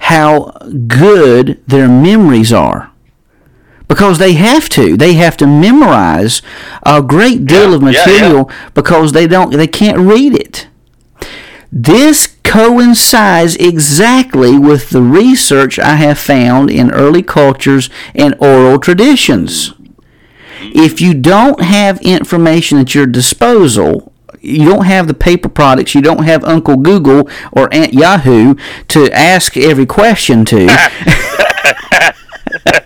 [SPEAKER 1] how good their memories are because they have to they have to memorize a great deal yeah, of material yeah, yeah. because they don't they can't read it this coincides exactly with the research I have found in early cultures and oral traditions. If you don't have information at your disposal, you don't have the paper products, you don't have Uncle Google or Aunt Yahoo to ask every question to.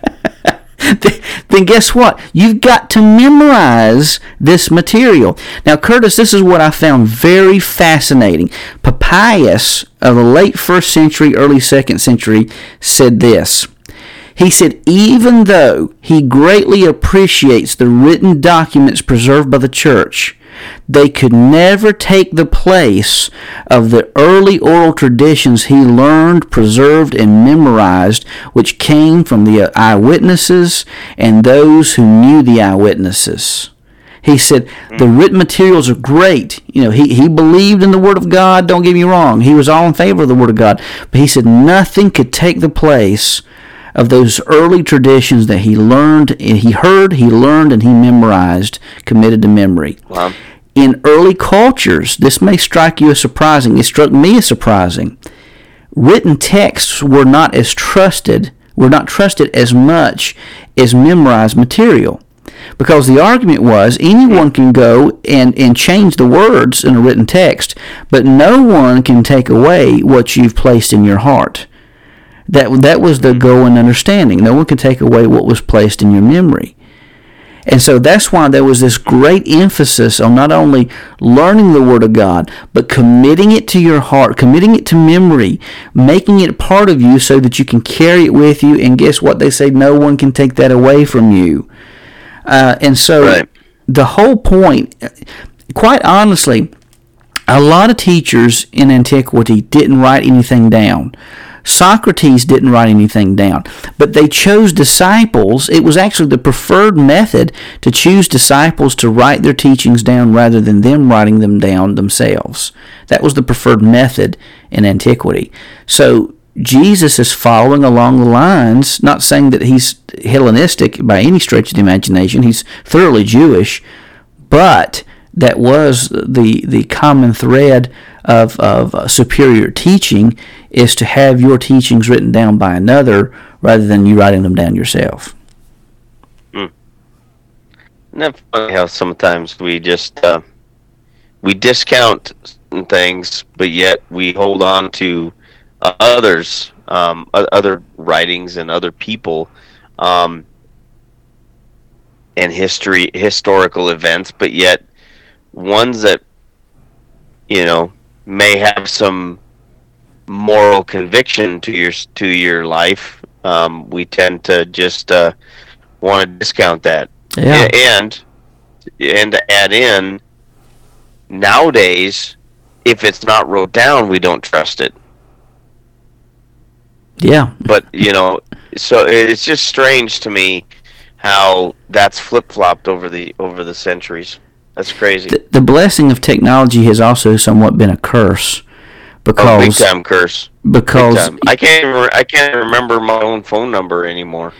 [SPEAKER 1] then guess what? You've got to memorize this material. Now, Curtis, this is what I found very fascinating. Papias of the late first century, early second century said this. He said, even though he greatly appreciates the written documents preserved by the church, they could never take the place of the early oral traditions he learned, preserved, and memorized, which came from the eyewitnesses and those who knew the eyewitnesses. He said the mm. written materials are great. You know, he, he believed in the Word of God. Don't get me wrong. He was all in favor of the Word of God. But he said nothing could take the place of those early traditions that he learned, and he heard, he learned, and he memorized, committed to memory.
[SPEAKER 2] Wow.
[SPEAKER 1] In early cultures, this may strike you as surprising. It struck me as surprising. Written texts were not as trusted, were not trusted as much as memorized material. Because the argument was anyone can go and, and change the words in a written text, but no one can take away what you've placed in your heart. That that was the goal and understanding. No one could take away what was placed in your memory. And so that's why there was this great emphasis on not only learning the Word of God, but committing it to your heart, committing it to memory, making it part of you so that you can carry it with you. And guess what? They say no one can take that away from you. Uh, and so
[SPEAKER 2] Right.
[SPEAKER 1] the whole point, quite honestly, a lot of teachers in antiquity didn't write anything down. Socrates didn't write anything down, but they chose disciples. It was actually the preferred method to choose disciples to write their teachings down rather than them writing them down themselves. That was the preferred method in antiquity. So Jesus is following along the lines, not saying that he's Hellenistic by any stretch of the imagination. He's thoroughly Jewish, but that was the the common thread of of uh, superior teaching is to have your teachings written down by another rather than you writing them down yourself.
[SPEAKER 2] Isn't that funny how sometimes we just uh, we discount things, but yet we hold on to uh, others, um, other writings and other people, um, and history, historical events, but yet ones that you know may have some moral conviction to your to your life. Um, we tend to just uh, want to discount that.
[SPEAKER 1] Yeah.
[SPEAKER 2] And and to add in nowadays if it's not wrote down we don't trust it
[SPEAKER 1] Yeah.
[SPEAKER 2] but you know so it's just strange to me how that's flip-flopped over the over the centuries that's crazy
[SPEAKER 1] The, the blessing of technology has also somewhat been a curse
[SPEAKER 2] oh, big
[SPEAKER 1] because
[SPEAKER 2] time curse
[SPEAKER 1] because
[SPEAKER 2] time. i can't even, i can't remember my own phone number anymore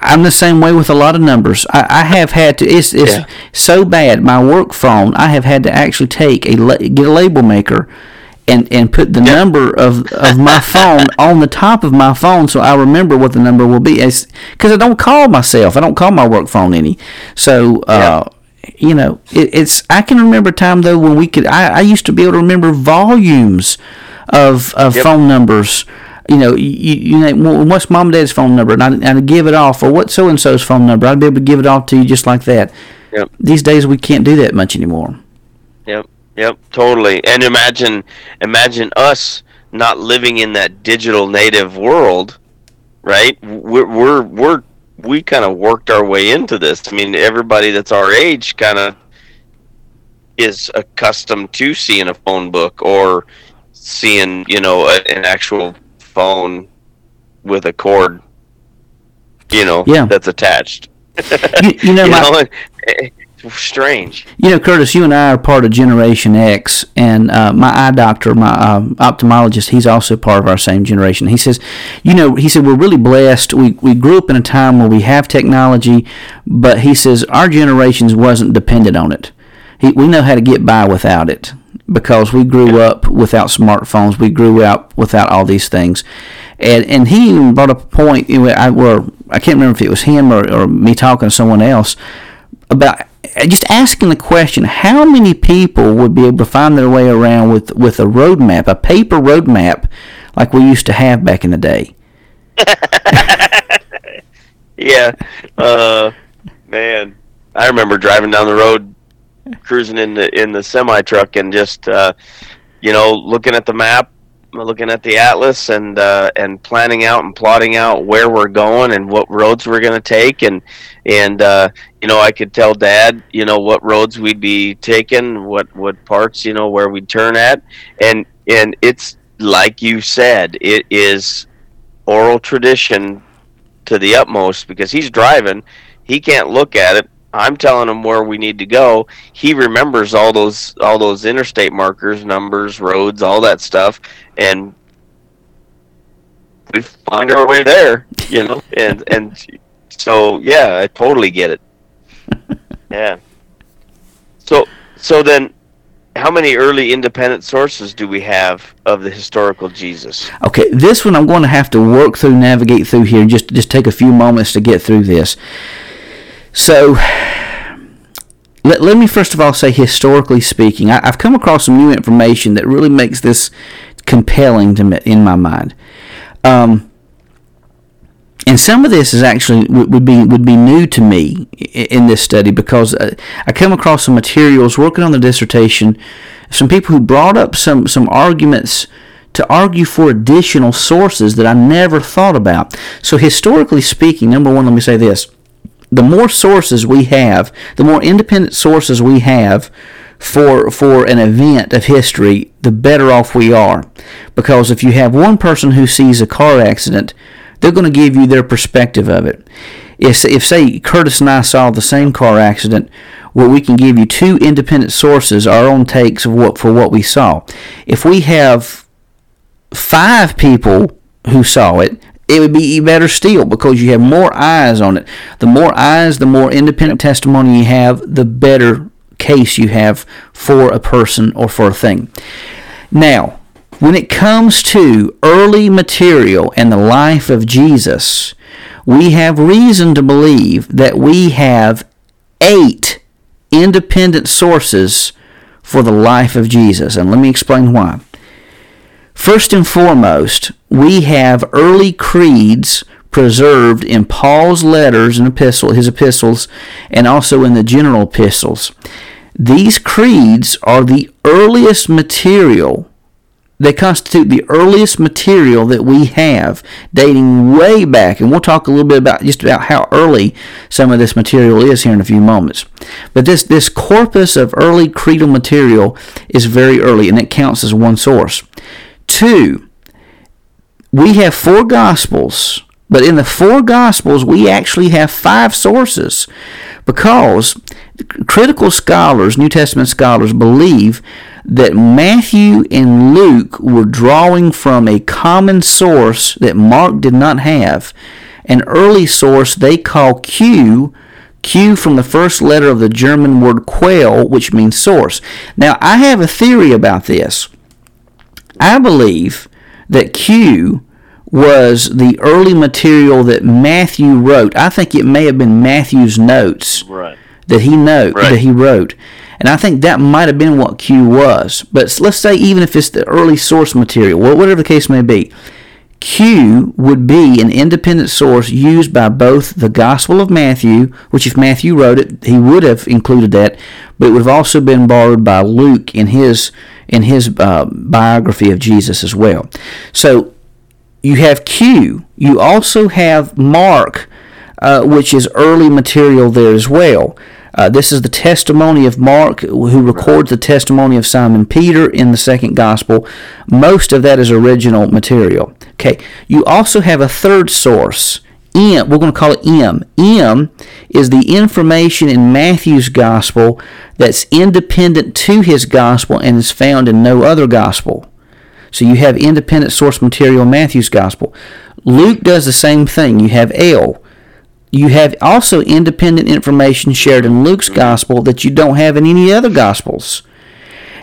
[SPEAKER 1] I'm the same way with a lot of numbers. I, I have had to. It's it's
[SPEAKER 2] Yeah.
[SPEAKER 1] so bad. My work phone. I have had to actually take a get a label maker, and and put the number of of my phone on the top of my phone so I remember what the number will be. Because I don't call myself. I don't call my work phone any. So. Uh, You know, it, it's. I can remember a time though when we could. I, I used to be able to remember volumes of of
[SPEAKER 2] Yep.
[SPEAKER 1] phone numbers you know, you, you know, what's mom and dad's phone number? And I'd, I'd give it off, or what's so and so's phone number? I'd be able to give it off to you just like that.
[SPEAKER 2] Yep.
[SPEAKER 1] These days we can't do that much anymore.
[SPEAKER 2] Yep, yep, totally. And imagine, imagine us not living in that digital native world, right? We're we're, we're we kind of worked our way into this. I mean, everybody that's our age kind of is accustomed to seeing a phone book or seeing, you know, a, an actual phone with a cord, you know,
[SPEAKER 1] Yeah.
[SPEAKER 2] that's attached.
[SPEAKER 1] You, you know,
[SPEAKER 2] You
[SPEAKER 1] my,
[SPEAKER 2] know, strange.
[SPEAKER 1] You know, Curtis, you and I are part of Generation X, and uh, my eye doctor, my um, ophthalmologist, he's also part of our same generation. He says, you know, he said we're really blessed. We we grew up in a time where we have technology, but he says our generations wasn't dependent on it. He, we know how to get by without it because we grew up without smartphones. We grew up without all these things, and and he even brought up a point. You know, I where I can't remember if it was him or, or me talking to someone else about just asking the question how many people would be able to find their way around with with a roadmap, a paper roadmap like we used to have back in the day
[SPEAKER 2] Yeah. Uh, man, I remember driving down the road, cruising in the in the semi truck, and just uh, you know looking at the map, looking at the atlas, and uh, and planning out and plotting out where we're going and what roads we're gonna take, and and uh, you know I could tell Dad, you know what roads we'd be taking, what what parts, you know where we'd turn at, and and it's like you said, it is oral tradition to the utmost because he's driving. He can't look at it I'm telling him where we need to go. He remembers all those all those interstate markers, numbers, roads, all that stuff, and we find our way there. You know, and and so yeah, I totally get it. Yeah. So so then how many early independent sources do we have of the historical Jesus?
[SPEAKER 1] Okay, this one I'm going to have to work through, navigate through here, just just take a few moments to get through this. So, let, let me first of all say, historically speaking, I, have come across some new information that really makes this compelling to me in my mind. Um, and some of this is actually would be would be new to me in this study because uh, I come across some materials working on the dissertation, some people who brought up some some arguments to argue for additional sources that I never thought about. So historically speaking, number one, let me say this: the more sources we have, the more independent sources we have for for an event of history, the better off we are. Because if you have one person who sees a car accident they're going to give you their perspective of it. If, if say Curtis and I saw the same car accident, well, we can give you two independent sources, our own takes of what for what we saw. If we have five people who saw it, it would be better still because you have more eyes on it. The more eyes, the more independent testimony you have, the better case you have for a person or for a thing. Now, when it comes to early material and the life of Jesus, we have reason to believe that we have eight independent sources for the life of Jesus. And let me explain why. First and foremost, we have early creeds preserved in Paul's letters and epistle, his epistles, and also in the general epistles. These creeds are the earliest material they constitute the earliest material that we have, dating way back. And we'll talk a little bit about just about how early some of this material is here in a few moments. But this, this corpus of early creedal material is very early, and it counts as one source. Two, we have four Gospels, but in the four Gospels, we actually have five sources because critical scholars, New Testament scholars, believe that Matthew and Luke were drawing from a common source that Mark did not have, an early source they call Q, Q from the first letter of the German word quell, which means source. Now, I have a theory about this. I believe that Q was the early material that Matthew wrote. I think it may have been Matthew's notes
[SPEAKER 2] right.
[SPEAKER 1] that he note right. that he wrote. And I think that might have been what Q was. But let's say even if it's the early source material, whatever the case may be, Q would be an independent source used by both the Gospel of Matthew, which if Matthew wrote it, he would have included that, but it would have also been borrowed by Luke in his in his uh, biography of Jesus as well. So you have Q. You also have Mark, uh, which is early material there as well. Uh, this is the testimony of Mark, who records the testimony of Simon Peter in the second gospel. Most of that is original material. Okay, you also have a third source. M, we're going to call it M. M is the information in Matthew's gospel that's independent to his gospel and is found in no other gospel. So you have independent source material in Matthew's gospel. Luke does the same thing. You have L you have also independent information shared in Luke's gospel that you don't have in any other gospels.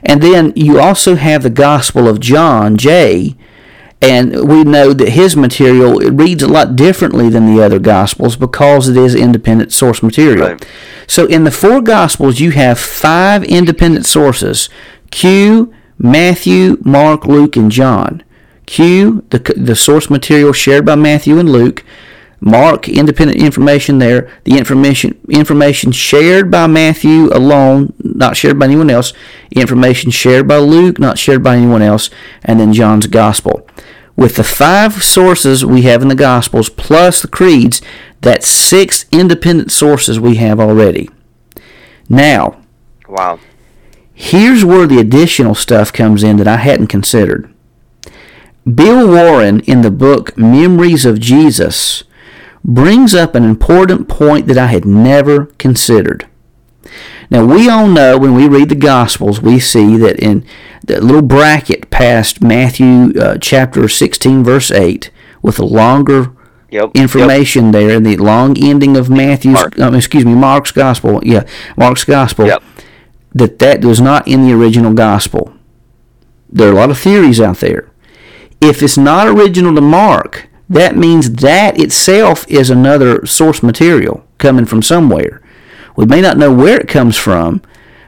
[SPEAKER 1] And then you also have the gospel of John, J, and we know that his material it reads a lot differently than the other gospels because it is independent source material. Right. So in the four gospels you have five independent sources: Q, Matthew, Mark, Luke, and John. Q, the the source material shared by Matthew and Luke. Mark independent information there. The information information shared by Matthew alone, not shared by anyone else. Information shared by Luke, not shared by anyone else, and then John's gospel. With the five sources we have in the gospels plus the creeds, that's six independent sources we have already. Now,
[SPEAKER 2] wow.
[SPEAKER 1] Here's where the additional stuff comes in that I hadn't considered. Bill Warren in the book Memories of Jesus brings up an important point that I had never considered. Now, we all know when we read the Gospels, we see that in that little bracket past Matthew uh, chapter 16, verse 8, with a longer
[SPEAKER 2] Yep.
[SPEAKER 1] information there in the long ending of Matthew's, um, excuse me, Mark's Gospel, yeah, Mark's Gospel,
[SPEAKER 2] Yep.
[SPEAKER 1] that that was not in the original Gospel. There are a lot of theories out there. If it's not original to Mark, that means that itself is another source material coming from somewhere. We may not know where it comes from,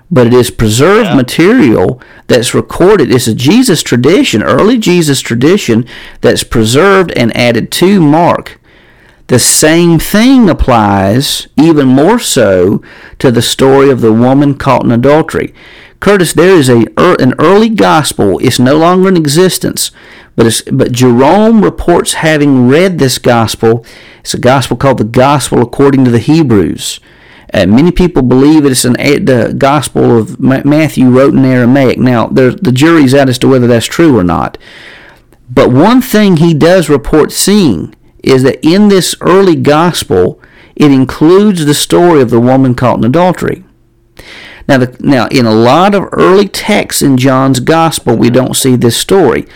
[SPEAKER 1] but it is preserved
[SPEAKER 2] Yeah.
[SPEAKER 1] material that's recorded. It's a Jesus tradition, early Jesus tradition that's preserved and added to Mark. The same thing applies, even more so, to the story of the woman caught in adultery. Curtis, there is a er, an early gospel. It's no longer in existence, but it's, but Jerome reports having read this gospel. It's a gospel called the Gospel according to the Hebrews. Uh, many people believe it's an the Gospel of Ma- Matthew wrote in Aramaic. Now, the jury's out as to whether that's true or not. But one thing he does report seeing is that in this early gospel, it includes the story of the woman caught in adultery. Now, the, now in a lot of early texts in John's gospel, we don't see this story.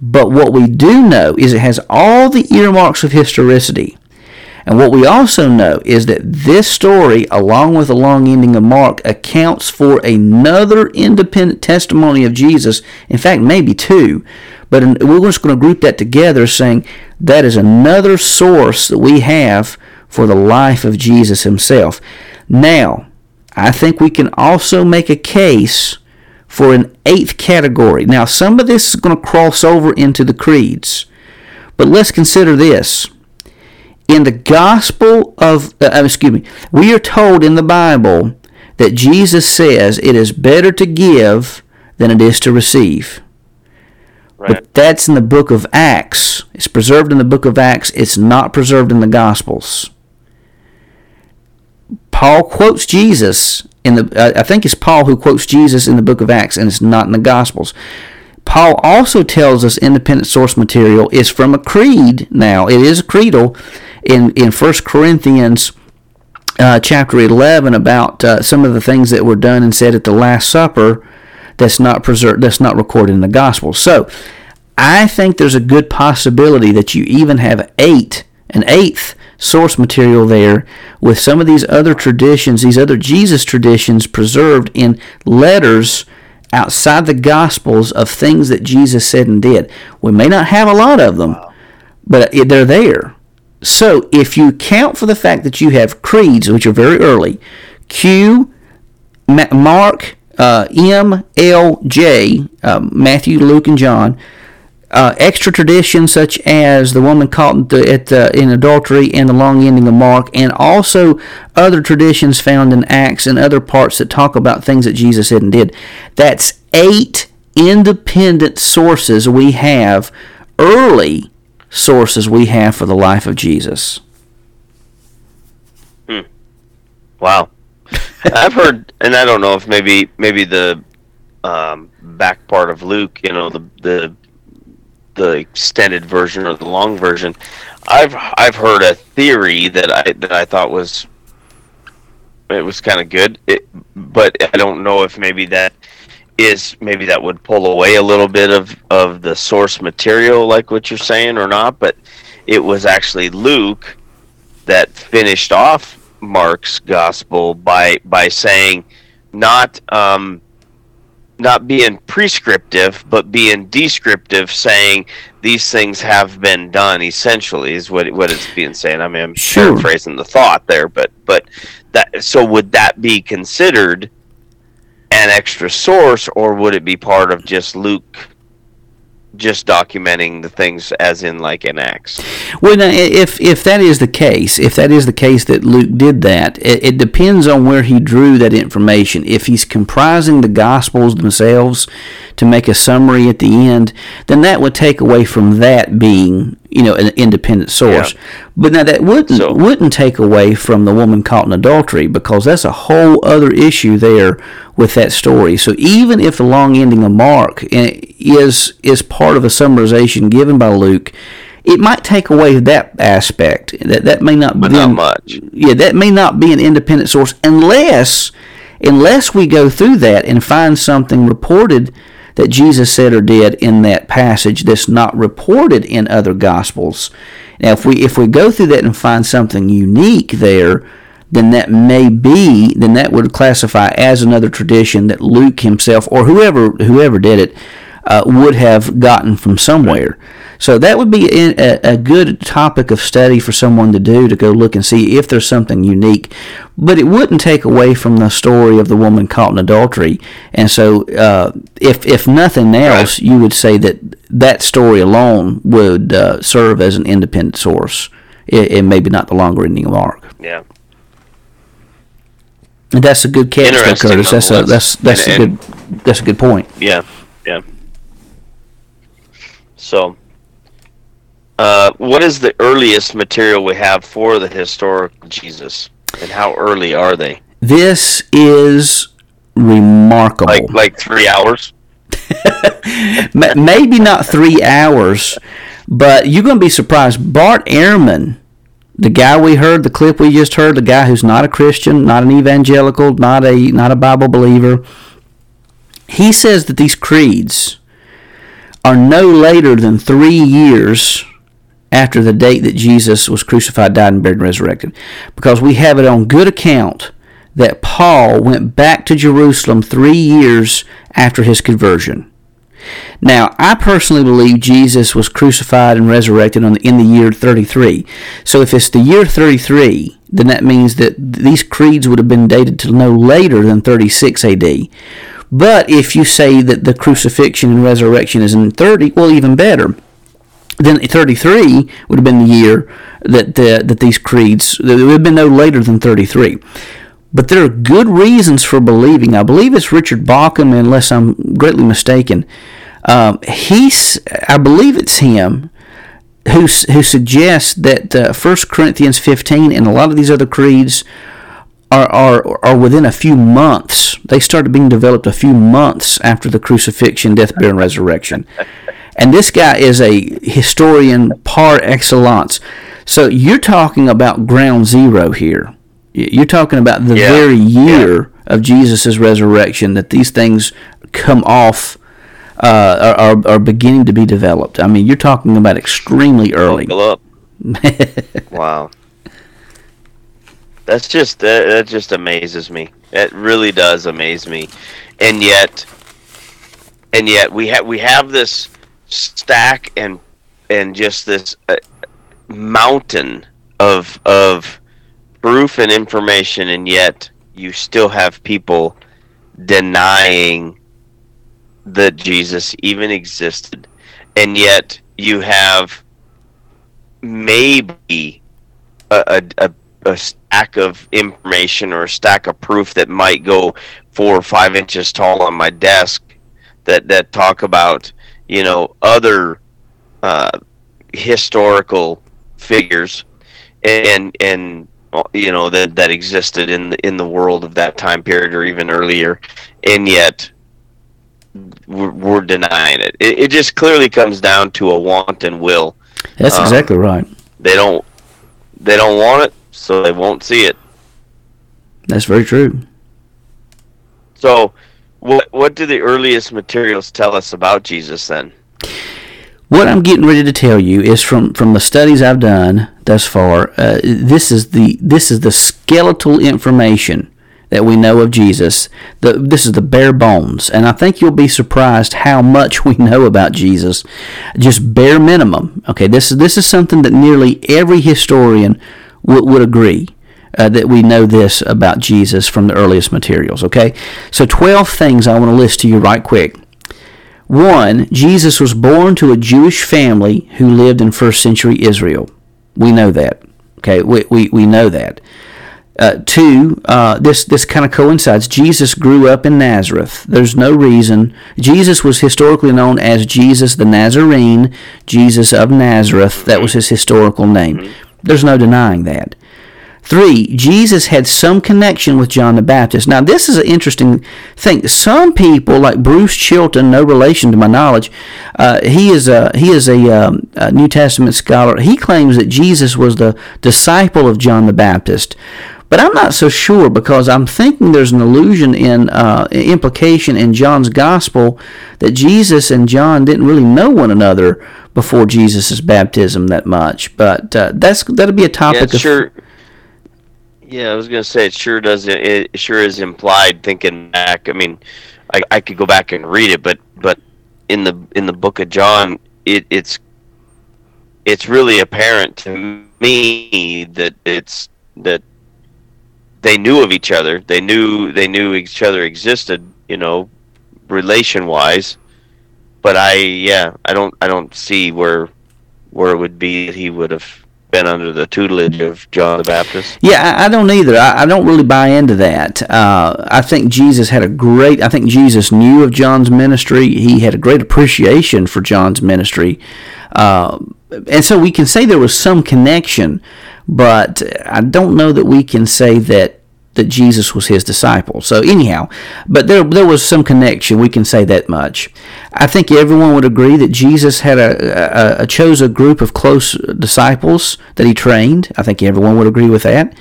[SPEAKER 1] But what we do know is it has all the earmarks of historicity. And what we also know is that this story, along with the long ending of Mark, accounts for another independent testimony of Jesus. In fact, maybe two. But we're just going to group that together, saying that is another source that we have for the life of Jesus himself. Now, I think we can also make a case for an eighth category. Now, some of this is going to cross over into the creeds. But let's consider this in the gospel of uh, excuse me we are told in the bible that jesus says it is better to give than it is to receive.
[SPEAKER 2] Right.
[SPEAKER 1] but that's in the book of acts. It's preserved in the book of acts. It's not preserved in the gospels. Paul quotes jesus in the uh, i think it's paul who quotes jesus in the book of acts and it's not in the gospels. Paul also tells us independent source material is from a creed. Now it is a creedal in in First Corinthians uh, chapter eleven about uh, some of the things that were done and said at the Last Supper. That's not preserved. That's not recorded in the Gospel. So I think there's a good possibility that you even have eight an eighth source material there with some of these other traditions, these other Jesus traditions preserved in letters outside the Gospels of things that Jesus said and did. We may not have a lot of them, but they're there. So if you count for the fact that you have creeds, which are very early, Q, Ma- Mark, uh, M, L, J, um, Matthew, Luke, and John, uh, extra traditions such as the woman caught at the, in adultery and the long ending of Mark, and also other traditions found in Acts and other parts that talk about things that Jesus said and did. That's eight independent sources we have, early sources we have for the life of Jesus.
[SPEAKER 2] Wow. I've heard, and I don't know if maybe maybe the um, back part of Luke, you know, the the the extended version or the long version. I've I've heard a theory that I that I thought was it was kind of good, it, but I don't know if maybe that is maybe that would pull away a little bit of of the source material, like what you're saying, or not. But it was actually Luke that finished off Mark's gospel by by saying not um, not being prescriptive but being descriptive, saying these things have been done. Essentially, is what what it's being saying. I mean, I'm
[SPEAKER 1] Sure.
[SPEAKER 2] paraphrasing the thought there, but but that so would that be considered an extra source, or would it be part of just Luke? Just documenting the things as in like an Acts.
[SPEAKER 1] Well, now, if if that is the case, if that is the case that Luke did that, it, it depends on where he drew that information. If he's comprising the Gospels themselves to make a summary at the end, then that would take away from that being, you know, an independent source.
[SPEAKER 2] Yeah.
[SPEAKER 1] But now that wouldn't
[SPEAKER 2] So-
[SPEAKER 1] wouldn't take away from the woman caught in adultery because that's a whole other issue there with that story. So even if the long ending of Mark eh, is is part of a summarization given by Luke, it might take away that aspect. That that may not
[SPEAKER 2] But
[SPEAKER 1] be
[SPEAKER 2] not
[SPEAKER 1] an-
[SPEAKER 2] much.
[SPEAKER 1] Yeah, that may not be an independent source unless unless we go through that and find something reported that Jesus said or did in that passage that's not reported in other gospels. Now, if we if we go through that and find something unique there, then that may be then that would classify as another tradition that Luke himself or whoever whoever did it uh, would have gotten from somewhere. So that would be a, a a good topic of study for someone to do to go look and see if there's something unique. But it wouldn't take away from the story of the woman caught in adultery. And so, uh, if if nothing else, you would say that that story alone would uh, serve as an independent source, and maybe not the longer ending of mark.
[SPEAKER 2] Yeah.
[SPEAKER 1] And that's a good catch, though, Curtis. That's a that's that's
[SPEAKER 2] And-
[SPEAKER 1] a good that's a good point.
[SPEAKER 2] Yeah, yeah. So, uh, what is the earliest material we have for the historical Jesus, and how early are they?
[SPEAKER 1] This is remarkable.
[SPEAKER 2] Like like three hours?
[SPEAKER 1] Maybe not three hours, but you're going to be surprised. Bart Ehrman, the guy we heard, the clip we just heard, the guy who's not a Christian, not an evangelical, not a not a Bible believer, he says that these creeds are no later than three years after the date that Jesus was crucified, died, and buried and resurrected, because we have it on good account that Paul went back to Jerusalem three years after his conversion. Now, I personally believe Jesus was crucified and resurrected on, the in the year 33. So if it's the year 33, then that means that these creeds would have been dated to no later than 36 AD. But if you say that the crucifixion and resurrection is in 30, well, even better. Then 33 would have been the year that the, that these creeds, it would have been no later than 33. But there are good reasons for believing. I believe it's Richard Bauckham, unless I'm greatly mistaken. Um, he's, I believe it's him who who suggests that uh, 1 Corinthians 15 and a lot of these other creeds are, are are within a few months. They started being developed a few months after the crucifixion, death, burial, and resurrection. And this guy is a historian par excellence. So you're talking about ground zero here. You're talking about the
[SPEAKER 2] Yeah.
[SPEAKER 1] very year of Jesus' resurrection that these things come off, uh, are, are, are beginning to be developed. I mean, you're talking about extremely early.
[SPEAKER 2] Up. wow. That's just that, that just amazes me. It really does amaze me, and yet, and yet we have we have this stack and and just this uh, mountain of of proof and information, and yet you still have people denying that Jesus even existed, and yet you have maybe a, a, a, stack of information or a stack of proof that might go four or five inches tall on my desk that, that talk about you know other uh, historical figures and and you know that that existed in the in the world of that time period or even earlier and yet we're, we're denying it. it it just clearly comes down to a want and will
[SPEAKER 1] That's
[SPEAKER 2] Um,
[SPEAKER 1] exactly right.
[SPEAKER 2] they don't they don't want it so they won't see it
[SPEAKER 1] That's very true.
[SPEAKER 2] so what what do the earliest materials tell us about jesus then
[SPEAKER 1] What I'm getting ready to tell you is from, from the studies I've done thus far. Uh, this is the this is the skeletal information that we know of Jesus. The, this is the bare bones, and I think you'll be surprised how much we know about Jesus. Just bare minimum. Okay, this is this is something that nearly every historian would would agree. Uh, that we know this about Jesus from the earliest materials. Okay, so 12 things I want to list to you right quick. One, Jesus was born to a Jewish family who lived in first century Israel. We know that. Okay, we, we, we know that. Uh, two, uh, this, this kind of coincides. Jesus grew up in Nazareth. There's no reason. Jesus was historically known as Jesus the Nazarene, Jesus of Nazareth. That was his historical name. There's no denying that. Three, Jesus had some connection with John the Baptist. Now, this is an interesting thing. Some people, like Bruce Chilton, no relation to my knowledge, uh, he is a he is a, um, a, New Testament scholar. He claims that Jesus was the disciple of John the Baptist. But I'm not so sure because I'm thinking there's an illusion in uh, implication in John's gospel that Jesus and John didn't really know one another before Jesus' baptism that much. But uh, that's that'll be a topic.
[SPEAKER 2] Yeah, sure. Yeah, I was gonna say it sure does. It sure is implied. Thinking back, I mean, I, I could go back and read it, but but in the in the book of John, it, it's it's really apparent to me that it's that they knew of each other. They knew they knew each other existed. You know, relation wise. But I yeah, I don't I don't see where where it would be that he would have been under the tutelage of John the Baptist.
[SPEAKER 1] Yeah, I, I don't either. I, I, don't really buy into that. Uh, I think Jesus had a great. I think Jesus knew of John's ministry. He had a great appreciation for John's ministry, uh, and so we can say there was some connection. But I don't know that we can say that that Jesus was his disciple. So anyhow, but there there was some connection. We can say that much. I think everyone would agree that Jesus had a, a, a chose a group of close disciples that he trained. I think everyone would agree with that.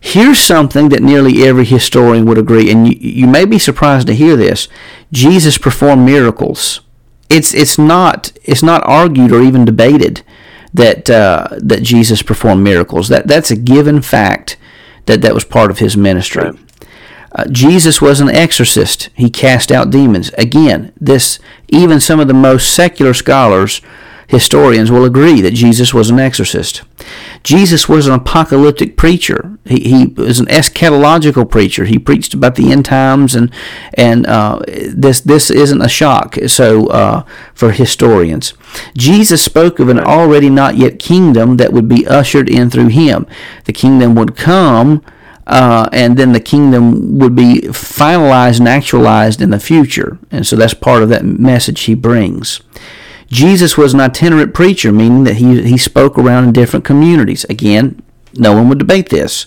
[SPEAKER 1] Here's something that nearly every historian would agree, and you, you may be surprised to hear this. Jesus performed miracles. It's it's not it's not argued or even debated that uh, that Jesus performed miracles. That that's a given fact that that was part of his ministry. Right. Uh, Jesus was an exorcist. He cast out demons. Again, this even some of the most secular scholars, historians will agree that Jesus was an exorcist. Jesus was an apocalyptic preacher. He, he was an eschatological preacher. He preached about the end times, and and uh, this this isn't a shock. So uh, for historians, Jesus spoke of an already not yet kingdom that would be ushered in through him. The kingdom would come. Uh, and then the kingdom would be finalized and actualized in the future. And so that's part of that message he brings. Jesus was an itinerant preacher, meaning that he, he spoke around in different communities. Again, no one would debate this.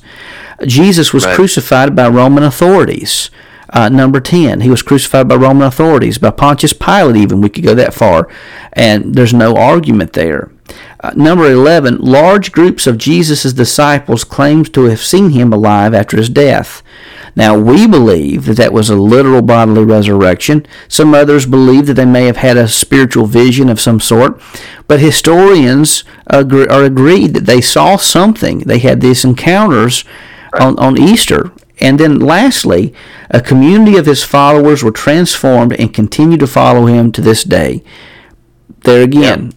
[SPEAKER 1] Jesus was right. crucified by Roman authorities. Uh, number 10, he was crucified by Roman authorities, by Pontius Pilate, even. We could go that far. And there's no argument there. Uh, number 11, large groups of Jesus' disciples claimed to have seen him alive after his death. Now, we believe that that was a literal bodily resurrection. Some others believe that they may have had a spiritual vision of some sort. But historians agree, are agreed that they saw something. They had these encounters on, on Easter. And then lastly, a community of his followers were transformed and continue to follow him to this day. There again,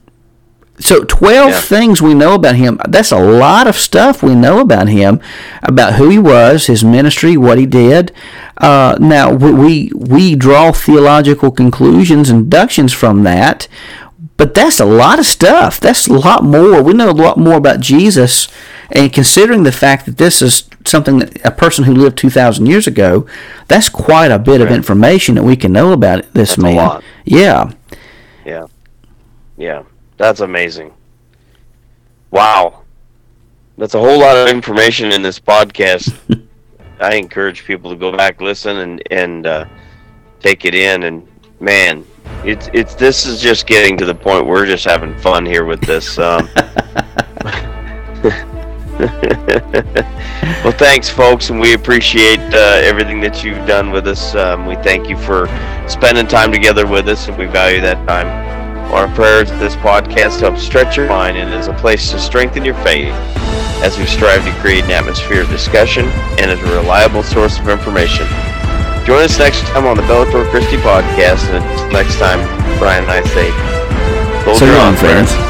[SPEAKER 1] so 12 yeah. things we know about him. That's a lot of stuff we know about him, about who he was, his ministry, what he did. Uh, now, we, we draw theological conclusions and deductions from that, but that's a lot of stuff. That's a lot more. We know a lot more about Jesus, and considering the fact that this is something that a person who lived 2,000 years ago, that's quite a bit right. of information that we can know about this
[SPEAKER 2] that's
[SPEAKER 1] man. Yeah.
[SPEAKER 2] Yeah. Yeah. That's amazing. Wow. That's a whole lot of information in this podcast. I encourage people to go back, listen, and and uh, take it in. And man, it's it's this is just getting to the point where we're just having fun here with this. Um, well, thanks, folks, and we appreciate uh, everything that you've done with us. Um, we thank you for spending time together with us, and we value that time. Our prayers this podcast helps stretch your mind and is a place to strengthen your faith as we strive to create an atmosphere of discussion and as a reliable source of information. Join us next time on the Bellator Christi podcast, and until next time, Brian and I say,
[SPEAKER 1] so long, friends. friends.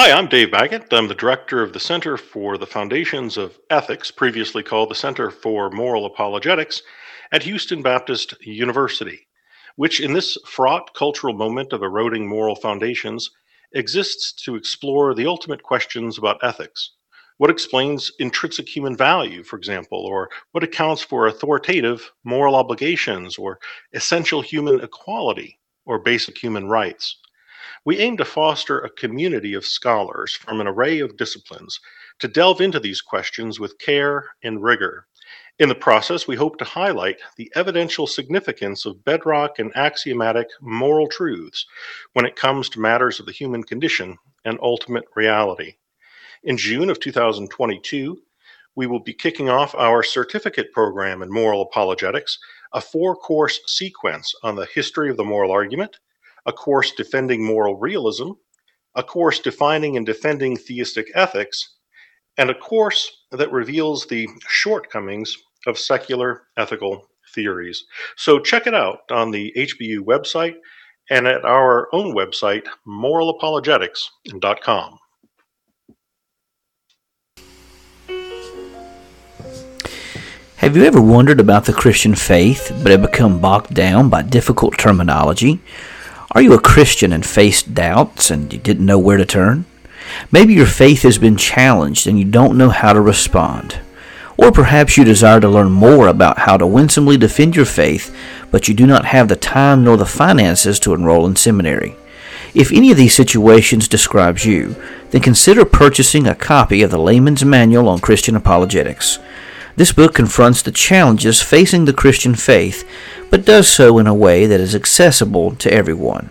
[SPEAKER 4] Hi, I'm Dave Baggett. I'm the director of the Center for the Foundations of Ethics, previously called the Center for Moral Apologetics, at Houston Baptist University, which, in this fraught cultural moment of eroding moral foundations, exists to explore the ultimate questions about ethics. What explains intrinsic human value, for example, or what accounts for authoritative moral obligations, or essential human equality, or basic human rights? We aim to foster a community of scholars from an array of disciplines to delve into these questions with care and rigor. In the process, we hope to highlight the evidential significance of bedrock and axiomatic moral truths when it comes to matters of the human condition and ultimate reality. In June of 2022, we will be kicking off our certificate program in moral apologetics, a four course sequence on the history of the moral argument, a course defending moral realism, a course defining and defending theistic ethics, and a course that reveals the shortcomings of secular ethical theories. So check it out on the HBU website and at our own website, moralapologetics.com.
[SPEAKER 1] Have you ever wondered about the Christian faith but have become bogged down by difficult terminology? Are you a Christian and faced doubts and you didn't know where to turn? Maybe your faith has been challenged and you don't know how to respond. Or perhaps you desire to learn more about how to winsomely defend your faith, but you do not have the time nor the finances to enroll in seminary. If any of these situations describes you, then consider purchasing a copy of the Layman's Manual on Christian Apologetics. This book confronts the challenges facing the Christian faith, but does so in a way that is accessible to everyone.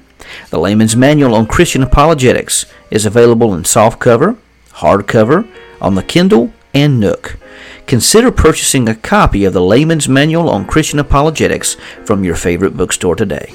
[SPEAKER 1] The Layman's Manual on Christian Apologetics is available in softcover, hardcover, on the Kindle, and Nook. Consider purchasing a copy of the Layman's Manual on Christian Apologetics from your favorite bookstore today.